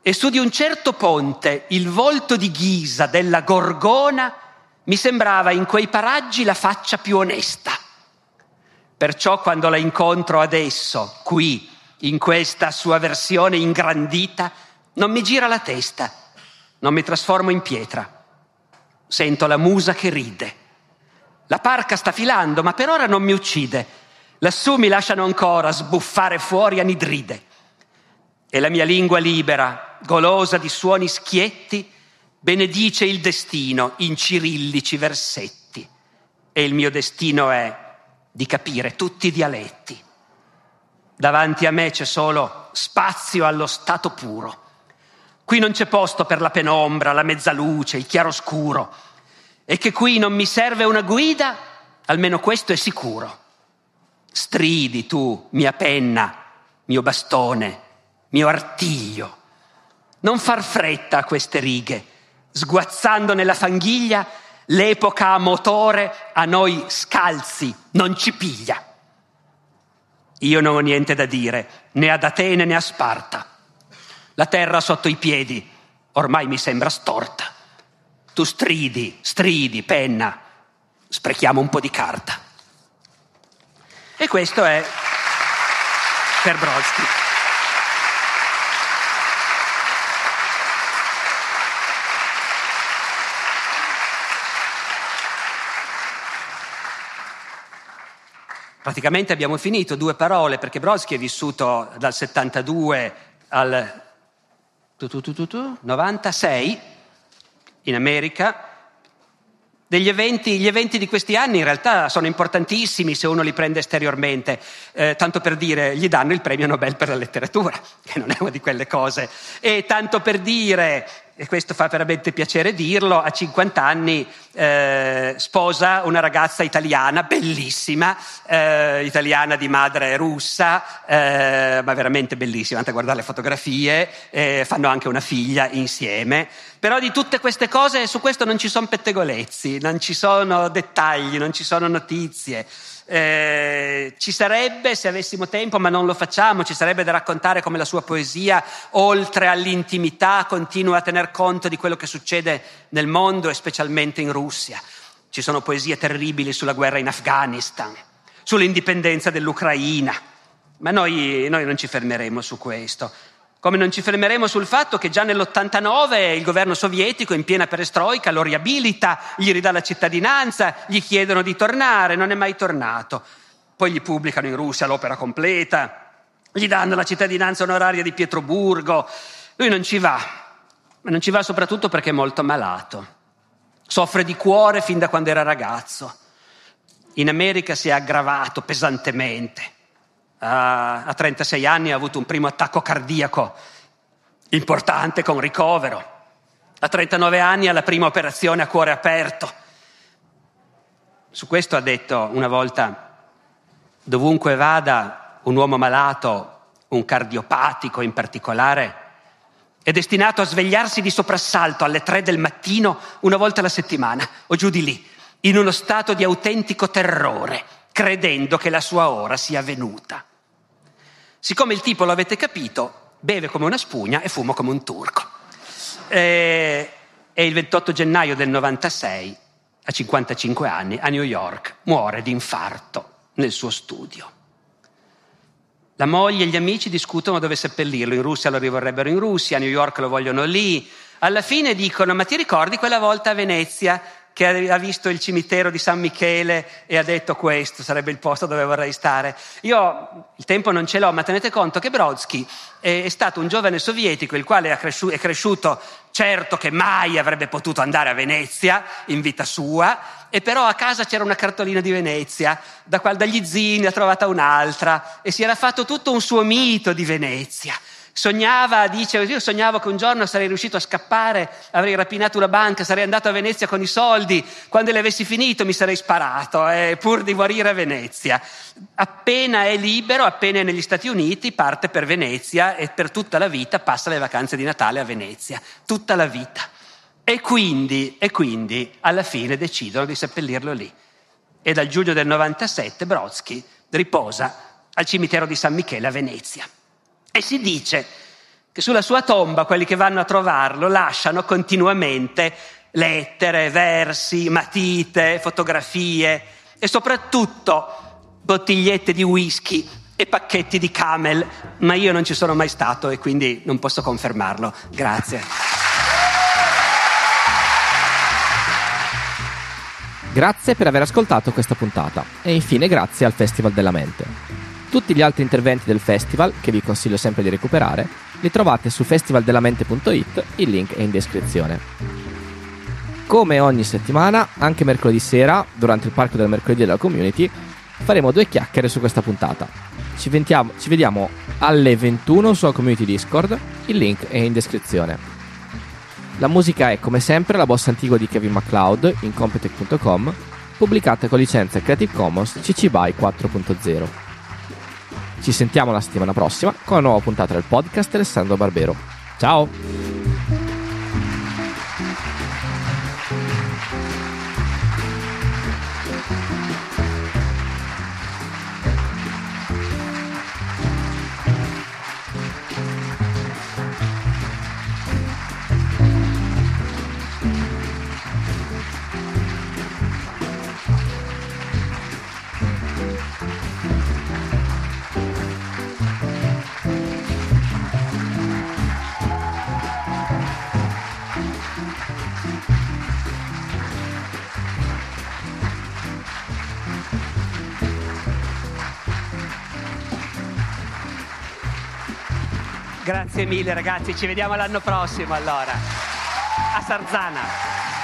e su di un certo ponte il volto di ghisa della Gorgona mi sembrava in quei paraggi la faccia più onesta. Perciò quando la incontro adesso, qui, in questa sua versione ingrandita, non mi gira la testa non mi trasformo in pietra. Sento la musa che ride. La parca sta filando, ma per ora non mi uccide. Lassù mi lasciano ancora sbuffare fuori anidride. E la mia lingua libera, golosa di suoni schietti, benedice il destino in cirillici versetti. E il mio destino è di capire tutti i dialetti. Davanti a me c'è solo spazio allo stato puro Qui non c'è posto per la penombra, la mezzaluce, il chiaroscuro. E che qui non mi serve una guida, almeno questo è sicuro. Stridi tu, mia penna, mio bastone, mio artiglio. Non far fretta a queste righe, sguazzando nella fanghiglia, l'epoca a motore a noi scalzi non ci piglia. Io non ho niente da dire, né ad Atene né a Sparta. La terra sotto i piedi ormai mi sembra storta. Tu stridi, stridi, penna, sprechiamo un po' di carta. E questo è per Brodsky. Praticamente abbiamo finito due parole perché Brodsky è vissuto dal 72 al tu, tu, tu, 96 in America. Eventi, gli eventi di questi anni in realtà sono importantissimi se uno li prende esteriormente, eh, tanto per dire gli danno il premio Nobel per la letteratura, che non è una di quelle cose, e tanto per dire e questo fa veramente piacere dirlo, a 50 anni eh, sposa una ragazza italiana, bellissima, eh, italiana di madre russa, eh, ma veramente bellissima, andate a guardare le fotografie, eh, fanno anche una figlia insieme. Però di tutte queste cose su questo non ci sono pettegolezzi, non ci sono dettagli, non ci sono notizie. Eh, ci sarebbe, se avessimo tempo, ma non lo facciamo, ci sarebbe da raccontare come la sua poesia, oltre all'intimità, continua a tener conto di quello che succede nel mondo e specialmente in Russia. Ci sono poesie terribili sulla guerra in Afghanistan, sull'indipendenza dell'Ucraina, ma noi, noi non ci fermeremo su questo. Come non ci fermeremo sul fatto che già nell'89 il governo sovietico in piena perestroica lo riabilita, gli ridà la cittadinanza, gli chiedono di tornare, non è mai tornato. poi gli pubblicano in Russia l'opera completa, gli danno la cittadinanza onoraria di Pietroburgo. Lui non ci va, ma non ci va soprattutto perché è molto malato. Soffre di cuore fin da quando era ragazzo. In America si è aggravato pesantemente. A 36 anni ha avuto un primo attacco cardiaco importante con ricovero. A 39 anni ha la prima operazione a cuore aperto. Su questo ha detto una volta, dovunque vada un uomo malato, un cardiopatico in particolare, è destinato a svegliarsi di soprassalto alle tre del mattino una volta alla settimana o giù di lì, in uno stato di autentico terrore, credendo che la sua ora sia venuta. Siccome il tipo, lo avete capito, beve come una spugna e fuma come un turco. E, e il 28 gennaio del 96, a 55 anni, a New York, muore di infarto nel suo studio. La moglie e gli amici discutono dove seppellirlo, in Russia lo rivorrebbero in Russia, a New York lo vogliono lì. Alla fine dicono, ma ti ricordi quella volta a Venezia che ha visto il cimitero di San Michele e ha detto questo sarebbe il posto dove vorrei stare. Io il tempo non ce l'ho, ma tenete conto che Brodsky è, stato un giovane sovietico il quale è cresciuto, è cresciuto certo che mai avrebbe potuto andare a Venezia in vita sua, e però a casa c'era una cartolina di Venezia, da qual dagli zii ne ha trovata un'altra e si era fatto tutto un suo mito di Venezia. Sognava, dice, io sognavo che un giorno sarei riuscito a scappare, avrei rapinato una banca, sarei andato a Venezia con i soldi, quando li avessi finito mi sarei sparato, eh, pur di morire a Venezia. Appena è libero, appena è negli Stati Uniti, parte per Venezia e per tutta la vita passa le vacanze di Natale a Venezia, tutta la vita. E quindi, e quindi alla fine decidono di seppellirlo lì. E dal giugno del 97 Brodsky riposa al cimitero di San Michele a Venezia. E si dice che sulla sua tomba quelli che vanno a trovarlo lasciano continuamente lettere, versi, matite, fotografie e soprattutto bottigliette di whisky e pacchetti di camel, ma io non ci sono mai stato e quindi non posso confermarlo. Grazie. Grazie per aver ascoltato questa puntata e infine grazie al Festival della Mente. Tutti gli altri interventi del festival, che vi consiglio sempre di recuperare, li trovate su festivaldelamente.it, il link è in descrizione. Come ogni settimana, anche mercoledì sera, durante il parco del mercoledì della community, faremo due chiacchiere su questa puntata. Ci, ventiamo, ci vediamo alle 21 sulla community Discord, il link è in descrizione. La musica è come sempre la bossa antigua di Kevin MacLeod in Competech.com, pubblicata con licenza Creative Commons CC BY 4.0. Ci sentiamo la settimana prossima con una nuova puntata del podcast Alessandro Barbero. Ciao! Grazie mille ragazzi, ci vediamo l'anno prossimo allora. A Sarzana.